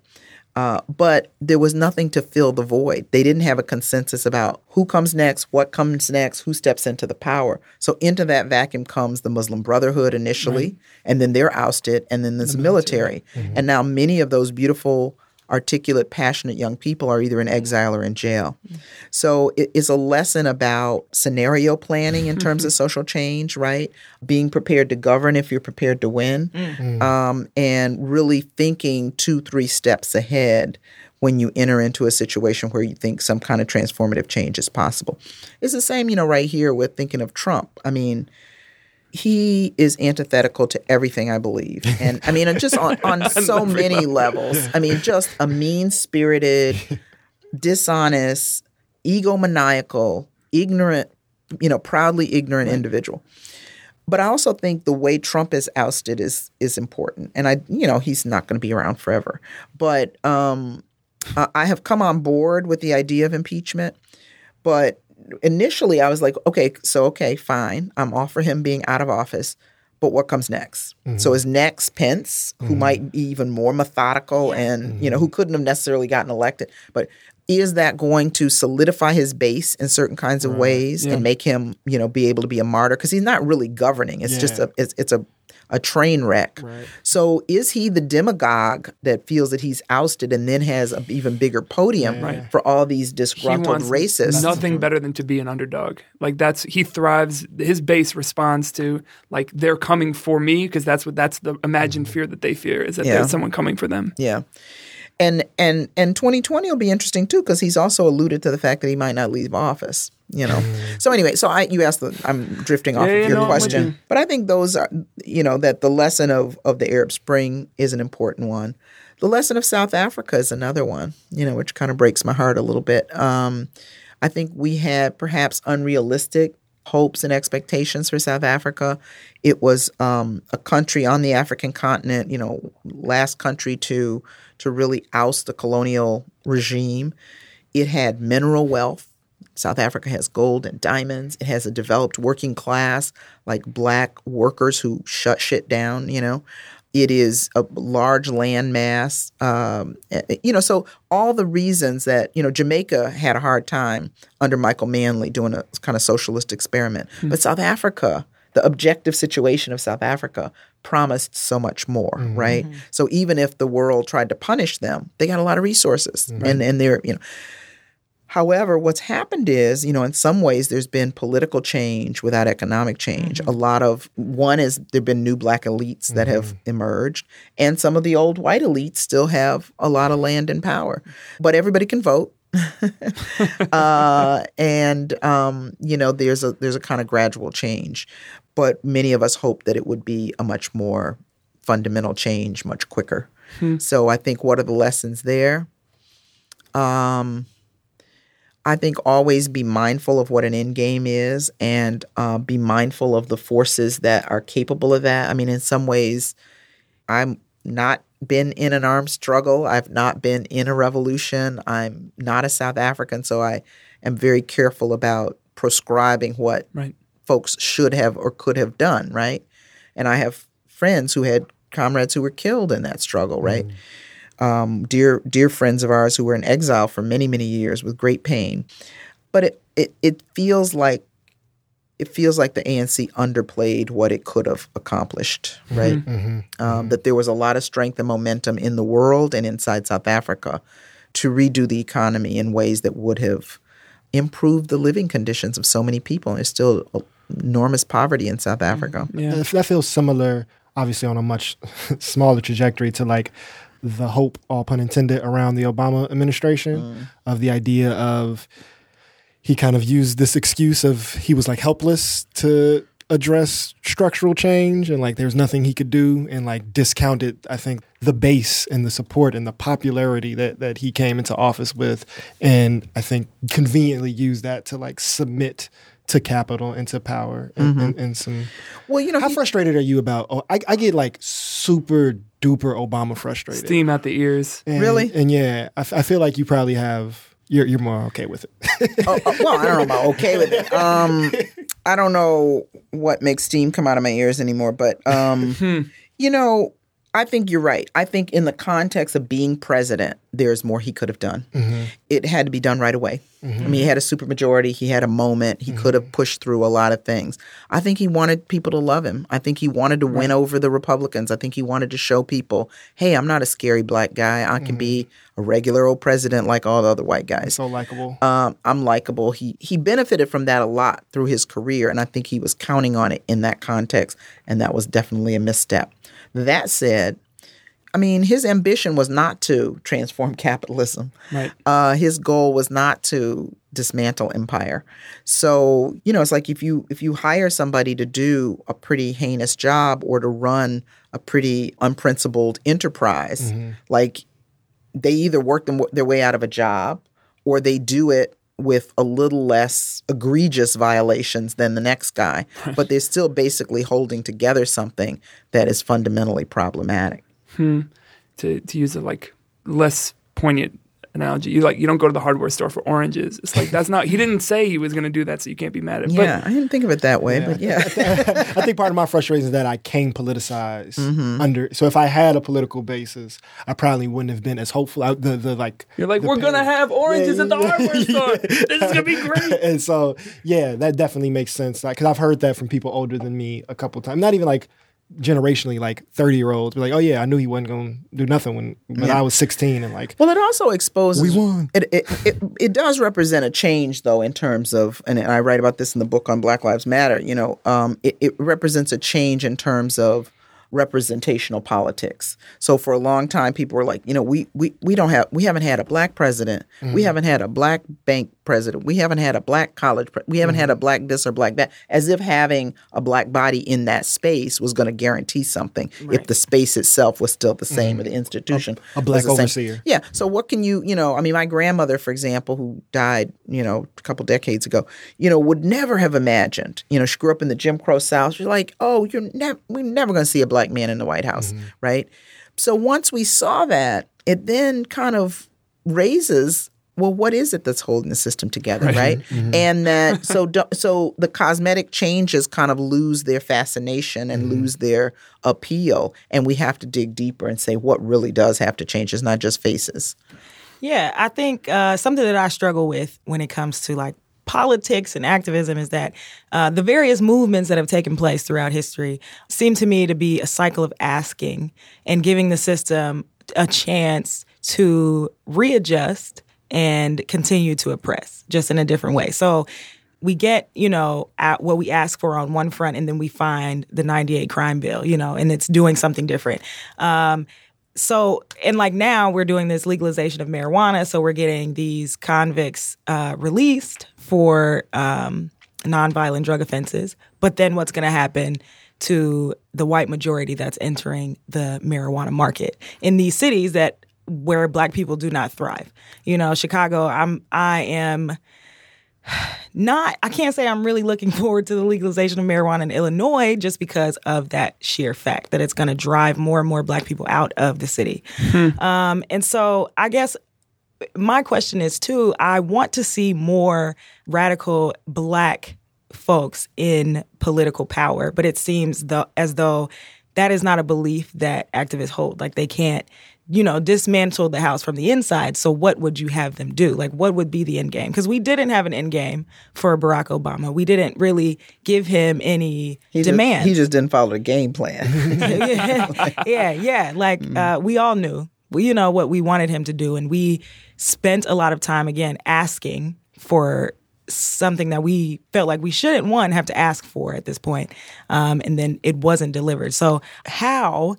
Uh, but there was nothing to fill the void. They didn't have a consensus about who comes next, what comes next, who steps into the power. So into that vacuum comes the Muslim Brotherhood initially, and then they're ousted, and then this military. And now many of those beautiful, articulate, passionate young people are either in exile or in jail. So it is a lesson about scenario planning in terms of social change, right? Being prepared to govern if you're prepared to win, um, and really thinking two, three steps ahead when you enter into a situation where you think some kind of transformative change is possible. It's the same, you know, right here with thinking of Trump. I mean, he is antithetical to everything I believe. And I mean, just on, on so many levels. I mean, just a mean spirited, dishonest, egomaniacal, ignorant, you know, proudly ignorant individual. But I also think the way Trump is ousted is is important. And I, you know, he's not going to be around forever. But um, I have come on board with the idea of impeachment. But initially, I was like, okay, so okay, fine, I'm all for him being out of office. But what comes next? Mm-hmm. So is next Pence, who mm-hmm. might be even more methodical and you know mm-hmm. who couldn't have necessarily gotten elected, but is that going to solidify his base in certain kinds of ways Yeah. and make him you know be able to be a martyr? Because he's not really governing; it's just a it's, it's a a train wreck. Right. So is he the demagogue that feels that he's ousted and then has an even bigger podium Right. for all these He disgruntled wants racists? nothing better than to be an underdog. Like that's he thrives. His base responds to like they're coming for me because that's what that's the imagined mm-hmm. fear that they fear is that Yeah. there's someone coming for them. Yeah. And and and 2020 will be interesting too because he's also alluded to the fact that he might not leave office. You know. so anyway, so I you asked the I'm drifting off Yeah, of your no, question, you. but I think those are you know that the lesson of of the Arab Spring is an important one. The lesson of South Africa is another one. You know, which kind of breaks my heart a little bit. Um, I think we had perhaps unrealistic hopes and expectations for South Africa. It was um, a country on the African continent, you know, last country to to really oust the colonial regime. It had mineral wealth. South Africa has gold and diamonds. It has a developed working class, like black workers who shut shit down, you know. It is a large land mass. Um, you know, so all the reasons that, you know, Jamaica had a hard time under Michael Manley doing a kind of socialist experiment. But South Africa, the objective situation of South Africa promised so much more, mm-hmm. right? Mm-hmm. So even if the world tried to punish them, they got a lot of resources. Mm-hmm. And and they're, you know, However, what's happened is, you know, in some ways there's been political change without economic change. A lot of one is there've been new black elites that have emerged, and some of the old white elites still have a lot of land and power. But everybody can vote. uh, and um, you know, there's a there's a kind of gradual change. But many of us hope that it would be a much more fundamental change much quicker. So I think what are the lessons there? Um, I think always be mindful of what an end game is and uh, be mindful of the forces that are capable of that. I mean, in some ways, I'm not been in an armed struggle. I've not been in a revolution. I'm not a South African, so I am very careful about prescribing what Right. Folks should have or could have done, right? And I have friends who had comrades who were killed in that struggle, right? Mm. Um, dear dear friends of ours who were in exile for many many years with great pain, but it it, it feels like it feels like the ANC underplayed what it could have accomplished, mm-hmm. right? Mm-hmm. Mm-hmm. Um, that there was a lot of strength and momentum in the world and inside South Africa to redo the economy in ways that would have improved the living conditions of so many people. There's still enormous poverty in South mm-hmm. Africa. Yeah. That that feels similar, obviously on a much smaller trajectory to like the hope, all pun intended, around the Obama administration mm. of the idea of he kind of used this excuse of he was like helpless to address structural change and like there's nothing he could do and like discounted I think the base and the support and the popularity that that he came into office with and I think conveniently used that to like submit to capital and to power and, and, and some Well, you know, how he- frustrated are you about? Oh, I, I get like super duper Obama frustrated. Steam out the ears. And- Really? And yeah, I, f- I feel like you probably have. You're you're more okay with it. oh, oh, well, I don't know about okay with it. Um, I don't know what makes steam come out of my ears anymore, but um, you know, I think you're right. I think in the context of being president, there's more he could have done. Mm-hmm. It had to be done right away. Mm-hmm. I mean, he had a supermajority. He had a moment. He mm-hmm. could have pushed through a lot of things. I think he wanted people to love him. I think he wanted to win over the Republicans. I think he wanted to show people, hey, I'm not a scary black guy. I can be a regular old president like all the other white guys so likable. um, I'm likable. He he benefited from that a lot through his career, and I think he was counting on it in that context, and that was definitely a misstep. That said, I mean, his ambition was not to transform capitalism. Right. Uh, his goal was not to dismantle empire. So you know, it's like if you if you hire somebody to do a pretty heinous job or to run a pretty unprincipled enterprise, like they either work them, their way out of a job or they do it with a little less egregious violations than the next guy, but they're still basically holding together something that is fundamentally problematic. Hmm. to to use a like less poignant analogy. You like you don't go to the hardware store for oranges. It's like that's not he didn't say he was going to do that, so you can't be mad at. him. Yeah, I didn't think of it that way, but yeah. I think part of my frustration is that I can politicize mm-hmm. under. So if I had a political basis, I probably wouldn't have been as hopeful. I, the the like you're like we're gonna have oranges Yeah, at the hardware store. This is gonna be great. and so yeah, that definitely makes sense. Like, cause I've heard that from people older than me a couple times. Not even like generationally, like thirty year olds. Be like, oh yeah, I knew he wasn't gonna do nothing when when I was sixteen, and like Well, it also exposes. We won. It, it it it does represent a change, though, in terms of, and I write about this in the book on Black Lives Matter. You know, um, it, it represents a change in terms of representational politics. So for a long time, people were like, you know, we we we don't have, we haven't had a black president, we haven't had a black bank president, we haven't had a black college, pre- we haven't had mm-hmm. a black this or black that, as if having a black body in that space was going to guarantee something if the space itself was still the same or the mm-hmm. institution A was black the same. overseer. Yeah. So what can you, you know, I mean, my grandmother, for example, who died, you know, a couple decades ago, you know, would never have imagined, you know, she grew up in the Jim Crow South. She's like, oh, you're never, we're never going to see a black man in the White House, mm-hmm. right? So once we saw that, it then kind of raises well, what is it that's holding the system together, right? And that so so the cosmetic changes kind of lose their fascination and lose their appeal, and we have to dig deeper and say what really does have to change. It's not just faces. Yeah, I think uh, something that I struggle with when it comes to like politics and activism is that uh, the various movements that have taken place throughout history seem to me to be a cycle of asking and giving the system a chance to readjust and continue to oppress just in a different way. So we get, you know, at what we ask for on one front, and then we find the 98 crime bill, you know, and it's doing something different. Um, so and like now we're doing this legalization of marijuana so we're getting these convicts uh, released for um, nonviolent drug offenses but then what's going to happen to the white majority that's entering the marijuana market in these cities that where black people do not thrive you know chicago i'm i am not I can't say I'm really looking forward to the legalization of marijuana in Illinois just because of that sheer fact that it's going to drive more and more black people out of the city. Um, and so I guess my question is too I want to see more radical black folks in political power, but it seems the, as though that is not a belief that activists hold. Like they can't you know, dismantle the house from the inside. So what would you have them do? Like what would be the end game? Because we didn't have an end game for Barack Obama. We didn't really give him any He demand. Just, he just didn't follow the game plan. yeah, yeah. Like uh, we all knew, we, you know, what we wanted him to do, and we spent a lot of time again asking for something that we felt like we shouldn't one have to ask for at this point, um, and then it wasn't delivered. So how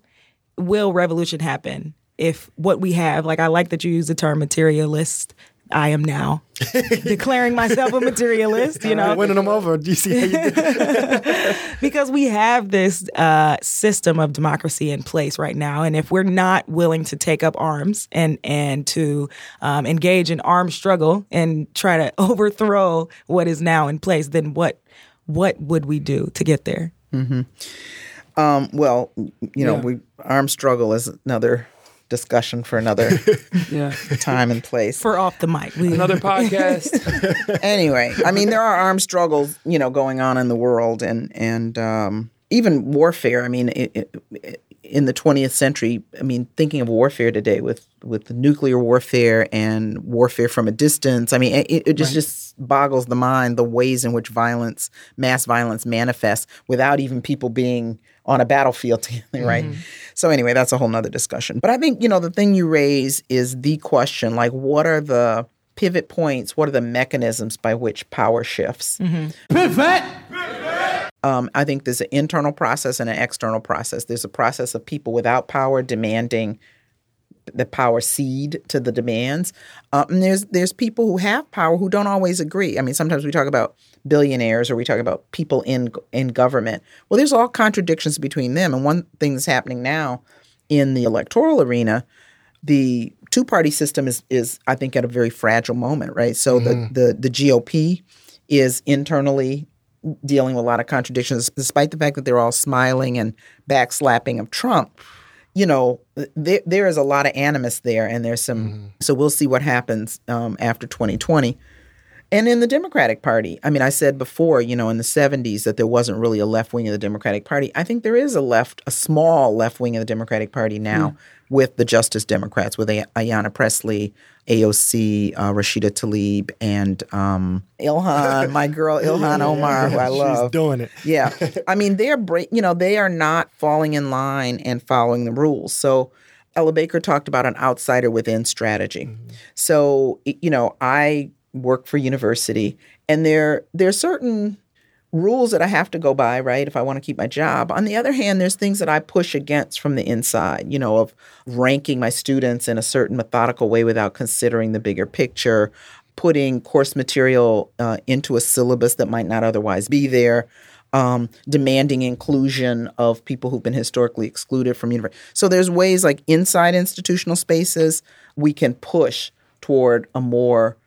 will revolution happen if what we have, like I like that you use the term materialist. I am now declaring myself a materialist, you know, winning them over. Do you see how you did? because we have this uh, system of democracy in place right now, and if we're not willing to take up arms and and to um, engage in armed struggle and try to overthrow what is now in place, then what what would we do to get there? Um, well, you know, Yeah. we armed struggle is another discussion for another Yeah. time and place. For off the mic, we, Another podcast. anyway, I mean, there are armed struggles, you know, going on in the world, and and um, even warfare. I mean, it, it, in the 20th century, I mean, thinking of warfare today with with nuclear warfare and warfare from a distance. I mean, it, it just just boggles the mind the ways in which violence, mass violence, manifests without even people being on a battlefield together, right? So anyway, that's a whole nother discussion. But I think you know the thing you raise is the question: like, what are the pivot points? What are the mechanisms by which power shifts? Um, I think there's an internal process and an external process. There's a process of people without power demanding the power cede to the demands. Um, and there's there's people who have power who don't always agree. I mean, sometimes we talk about billionaires or we talk about people in in government. Well, there's all contradictions between them. And one thing that's happening now in the electoral arena, the two party system is is I think at a very fragile moment, right? So the the the GOP is internally dealing with a lot of contradictions, despite the fact that they're all smiling and backslapping of Trump. You know, there there is a lot of animus there, and there's some. So we'll see what happens um, after 2020. And in the Democratic Party, I mean, I said before, you know, in the 70s that there wasn't really a left wing of the Democratic Party. I think there is a left, a small left wing of the Democratic Party now with the Justice Democrats, with Ay- Ayanna Pressley, AOC, uh, Rashida Tlaib, and um, Ilhan, my girl Ilhan Omar, who I love. She's doing it. Yeah. I mean, they're break, you know, they are not falling in line and following the rules. So Ella Baker talked about an outsider within strategy. So, you know, I work for university and there there are certain rules that I have to go by, right, if I want to keep my job. On the other hand, there's things that I push against from the inside, you know, of ranking my students in a certain methodical way without considering the bigger picture, putting course material uh, into a syllabus that might not otherwise be there. Um, demanding inclusion of people who've been historically excluded from university. So there's ways like inside institutional spaces we can push toward a more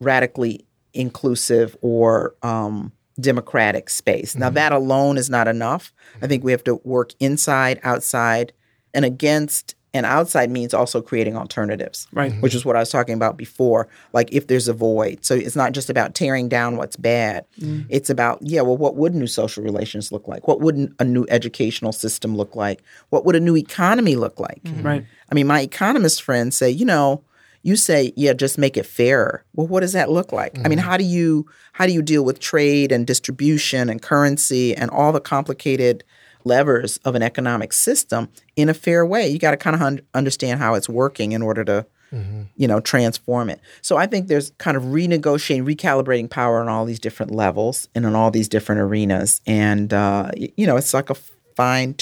radically inclusive or um, democratic space. Now, mm-hmm. that alone is not enough. I think we have to work inside, outside, and against And outside means also creating alternatives, Right. Which is what I was talking about before. Like if there's a void, so it's not just about tearing down what's bad. Mm. It's about yeah, well, what would new social relations look like? What would a new educational system look like? What would a new economy look like? Mm. Right. I mean, my economist friends say, you know, you say, yeah, just make it fairer. Well, what does that look like? I mean, how do you how do you deal with trade and distribution and currency and all the complicated levers of an economic system in a fair way? You got to kind of un- understand how it's working in order to you know transform it. So I think there's kind of renegotiating, recalibrating power on all these different levels and in all these different arenas, and uh, you know, it's like a fine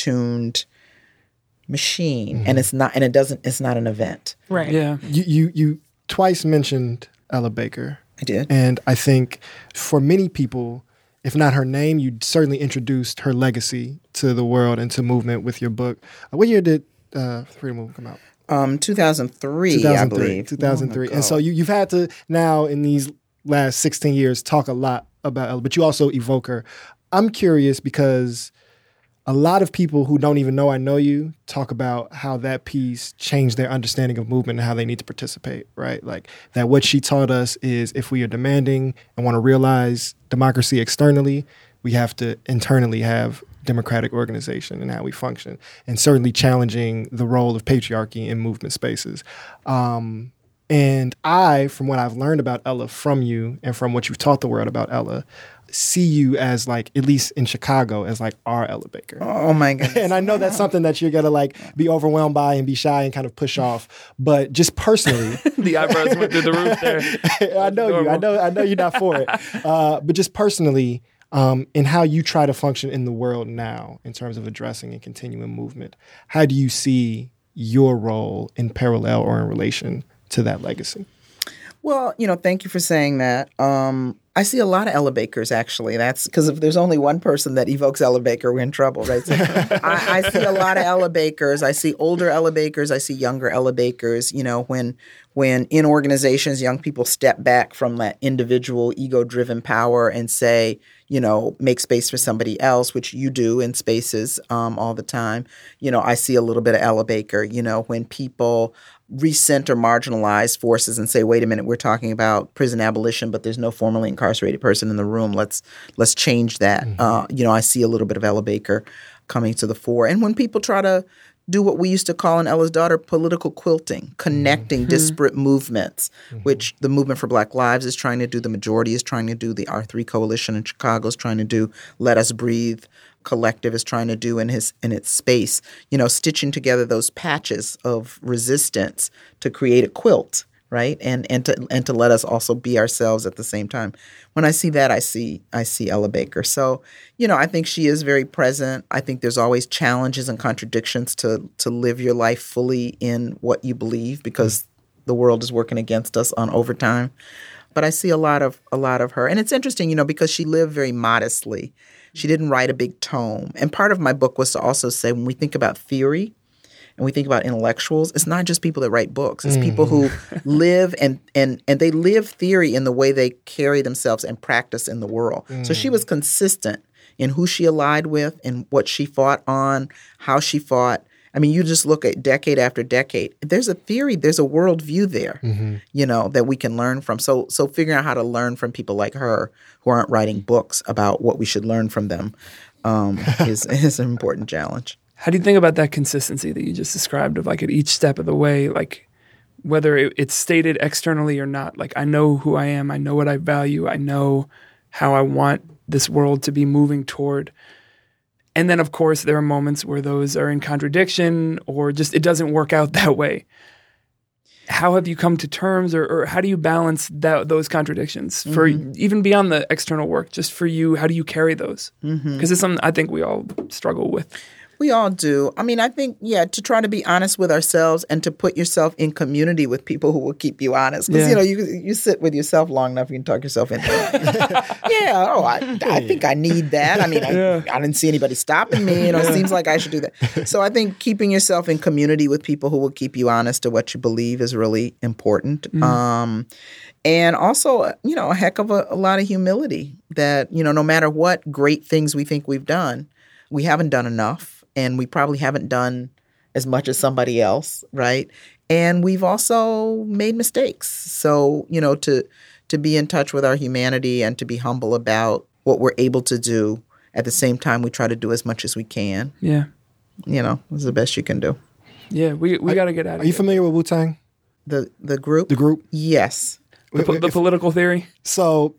tuned machine and it's not and it doesn't it's not an event Right. Yeah. You you you twice mentioned Ella Baker. i did And I think for many people, if not her name, you certainly introduced her legacy to the world and to movement with your book. Uh, What year did uh, Freedom Movement come out? um 2003, i believe 2003. And so you, you've had to now in these last 16 years talk a lot about Ella, but you also evoke her. I'm curious because a lot of people who don't even know I know you talk about how that piece changed their understanding of movement and how they need to participate, right? Like that what she taught us is if we are demanding and want to realize democracy externally, we have to internally have democratic organization and how we function, and certainly challenging the role of patriarchy in movement spaces. Um, and I, from what I've learned about Ella from you and from what you've taught the world about Ella, see you as like, at least in Chicago, as like our Ella Baker. oh my god And I know that's something that you're gonna like be overwhelmed by and be shy and kind of push off. But just personally, The eyebrows went through the roof there. I know you. I know. I know you're not for it. Uh, but just personally, um, in how you try to function in the world now, in terms of addressing and continuing movement, how do you see your role in parallel or in relation to that legacy? Well, you know, thank you for saying that. Um, I see a lot of Ella Bakers actually. That's because if there's only one person that evokes Ella Baker, we're in trouble, right? So I, I see a lot of Ella Bakers. I see older Ella Bakers. I see younger Ella Bakers. You know, when when in organizations, young people step back from that individual ego-driven power and say, you know, make space for somebody else, which you do in spaces um, all the time. You know, I see a little bit of Ella Baker. You know, when people recenter marginalized forces and say, wait a minute, we're talking about prison abolition, but there's no formally incarcerated person in the room. Let's let's change that. Uh, you know, I see a little bit of Ella Baker coming to the fore. And when people try to do what we used to call in Ella's daughter political quilting, connecting mm-hmm. disparate movements, mm-hmm. which the movement for Black Lives is trying to do, the majority is trying to do, the R3 coalition in Chicago is trying to do, Let Us Breathe collective is trying to do in his in its space, you know, stitching together those patches of resistance to create a quilt, right? And and to and to let us also be ourselves at the same time. When I see that, I see I see Ella Baker. So, you know, I think she is very present. I think there's always challenges and contradictions to to live your life fully in what you believe because the world is working against us on overtime. But I see a lot of a lot of her. And it's interesting, you know, because she lived very modestly. She didn't write a big tome. And part of my book was to also say when we think about theory, and we think about intellectuals, it's not just people that write books. It's people mm. who live and and and they live theory in the way they carry themselves and practice in the world. So she was mm. consistent in who she allied with and what she fought on, how she fought. I mean, you just look at decade after decade. There's a theory, there's a worldview there, mm-hmm. you know, that we can learn from. So so figuring out how to learn from people like her who aren't writing books about what we should learn from them um, is is an important challenge. How do you think about that consistency that you just described of like at each step of the way, like whether it, it's stated externally or not? Like I know who I am, I know what I value, I know how I want this world to be moving toward. And then, of course, there are moments where those are in contradiction or just it doesn't work out that way. How have you come to terms, or, or how do you balance that, those contradictions for mm-hmm. even beyond the external work? Just for you, how do you carry those? Mm-hmm. Because it's something I think we all struggle with. We all do. I mean, I think, yeah, to try to be honest with ourselves and to put yourself in community with people who will keep you honest. Because, Yeah. you know, you you sit with yourself long enough, you can talk yourself into it. yeah, oh, I, I think I need that. I mean, I, I didn't see anybody stopping me. You know, it seems like I should do that. So I think keeping yourself in community with people who will keep you honest to what you believe is really important. Um, and also, you know, a heck of a, a lot of humility that, you know, no matter what great things we think we've done, we haven't done enough and we probably haven't done as much as somebody else, right? And we've also made mistakes. So, you know, to to be in touch with our humanity and to be humble about what we're able to do at the same time we try to do as much as we can. Yeah. You know, is the best you can do. Yeah, we we got to get out of it. Are you familiar with Wu Tang, The the group? the group? yes. The, po- the political theory? So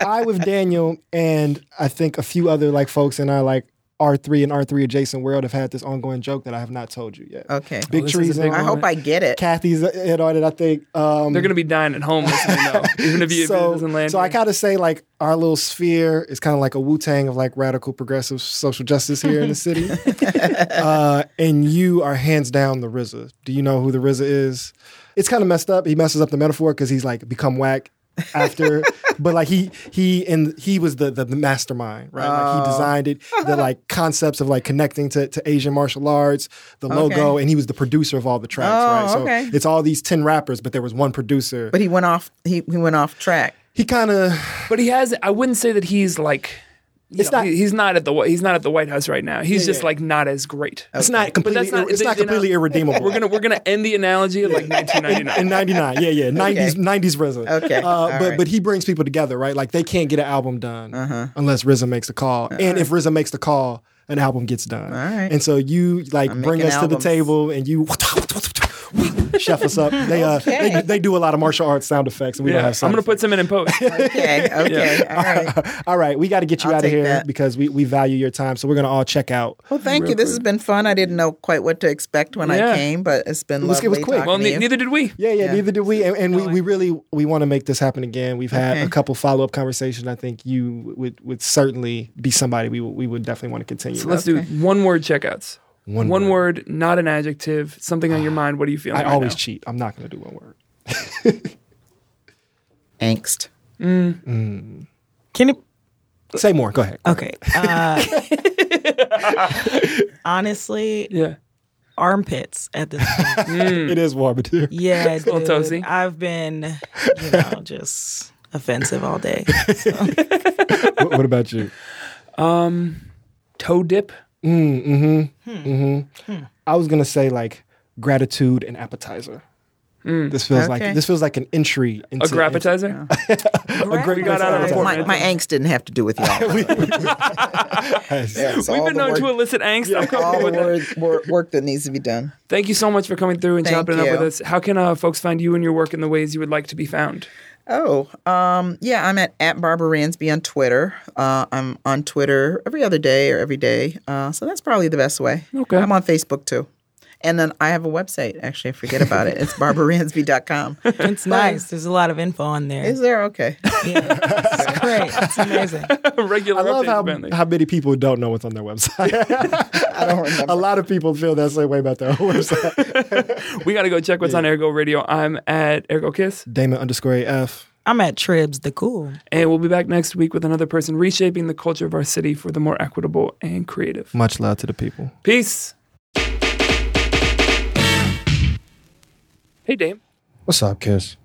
I with Daniel and I think a few other like folks in our like R three and R three adjacent world have had this ongoing joke that I have not told you yet. Okay. Big this is a trees. big I hope I get it. Cathy's in on it. I think. Um, They're going to be dying at home listening, though, even if, you, if it so, doesn't land. so I here. kind of say like our little sphere is kind of like a Wu Tang of like radical progressive social justice here in the city, uh, and you are hands down the RZA. Do you know who the RZA is? It's kind of messed up. He messes up the metaphor because he's like become whack after, but like he he and he was the the, the mastermind, right? Like Oh. he designed it, the like concepts of like connecting to, to Asian martial arts, the logo, and he was the producer of all the tracks, Oh, right? So okay. it's all these ten rappers, but there was one producer. But he went off he, he went off track. he kind of But he has. I wouldn't say that he's like. You It's know, not- He's not at the. He's not at the White House right now. He's Yeah, just yeah. like not as great. It's not completely. that's not- it's not you know, completely irredeemable. We're gonna we're gonna end the analogy at like 1999. in '99, yeah, yeah, '90s, '90s RZA. Okay, uh, but right. but he brings people together, right? Like they can't get an album done unless RZA makes the call, and if RZA makes the call, an album gets done. All right. And so you like I'm bring making us to the table, and you chef us up. They uh Okay. they, they do a lot of martial arts sound effects, and we don't have. have. I'm gonna put some in in post. Okay. Okay. All right. All right, we got to get you I'll out of here that. because we, we value your time. So we're gonna all check out. Well, thank you. This has been fun. I didn't know quite what to expect when Yeah. I came, but it's been was- it was lovely quick. talking Well, to ne- you. neither did we. Yeah, yeah, Yeah. neither did we, and, and we, we really we want to make this happen again. We've had Okay. a couple follow up conversations. I think you would would certainly be somebody we would, we would definitely want to continue. So with. let's do one word checkouts. One One word. word, not an adjective. Something on your mind. What are you feeling? I right always now? cheat. I'm not going to do one word. Angst. Can you Say more. Go ahead. Okay. Uh, honestly, Yeah. armpits at this point. It is warm in here. Yeah, little dude, toasty. I've been, you know, just offensive all day. what, what about you? Um, Toe dip. Mm, mm-hmm. Hmm. Mm-hmm. Hmm. I was gonna say like gratitude and appetizer. Mm, this feels like this feels like an entry into A grapatizer. We got out of Well, my, my angst didn't have to do with y'all. Yes, We've been known work, to elicit angst. I'm comfortable all with the that. work, work that needs to be done. Thank you so much for coming through and Thank chopping it up with us. How can uh, folks find you and your work in the ways you would like to be found? Oh, um, yeah, I'm at, at Barbara Ransby on Twitter. Uh, I'm on Twitter every other day or every day. Uh, so that's probably the best way. Okay. I'm on Facebook too. And then I have a website. Actually, I forget about it. It's barbaransby.com. It's nice. There's a lot of info on there. Is there? Okay. Yeah, it's great. It's amazing. Regular I love how, apparently. how many people don't know what's on their website. I don't remember. a lot of people feel that same way about their own website. We got to go check what's on Ergo Radio. I'm at Ergo Kiss, Damon underscore AF. I'm at Tribs the Cool. and we'll be back next week with another person reshaping the culture of our city for the more equitable and creative. Much love to the people. Peace. Hey, Dame. What's up, Kiss?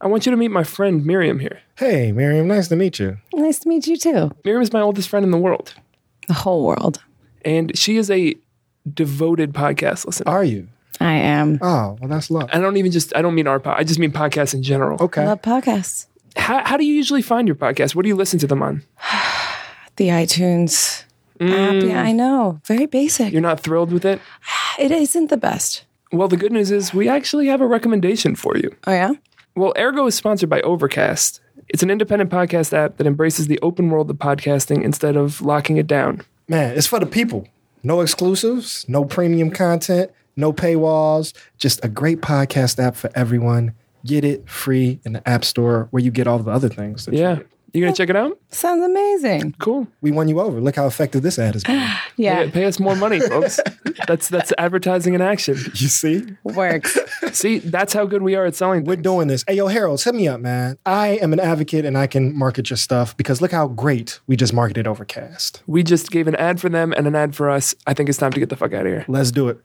I want you to meet my friend Miriam here. Hey, Miriam. Nice to meet you. Nice to meet you too. Miriam is my oldest friend in the world, The whole world. and she is a devoted podcast listener. Are you? I am. Oh, well, that's love. I don't even just, I don't mean our pod, I just mean podcasts in general. Okay. I love podcasts. How, how do you usually find your podcast? What do you listen to them on? The iTunes app. Yeah, mm. I know. Very basic. You're not thrilled with it? It isn't the best. Well, the good news is we actually have a recommendation for you. Oh yeah. Well, Ergo is sponsored by Overcast. It's an independent podcast app that embraces the open world of podcasting instead of locking it down. Man, it's for the people. No exclusives, no premium content, no paywalls, just a great podcast app for everyone. Get it free in the App Store where you get all the other things. that you Yeah. Get. You gonna check it out? Sounds amazing. Cool. We won you over. Look how effective this ad has been. Yeah. Pay, pay us more money, folks. that's that's advertising in action. you see? Works. See, that's how good we are at selling. We're things. doing this. Hey, yo, Harold, hit me up, man. I am an advocate and I can market your stuff because look how great we just marketed Overcast. We just gave an ad for them and an ad for us. I think it's time to get the fuck out of here. Let's do it.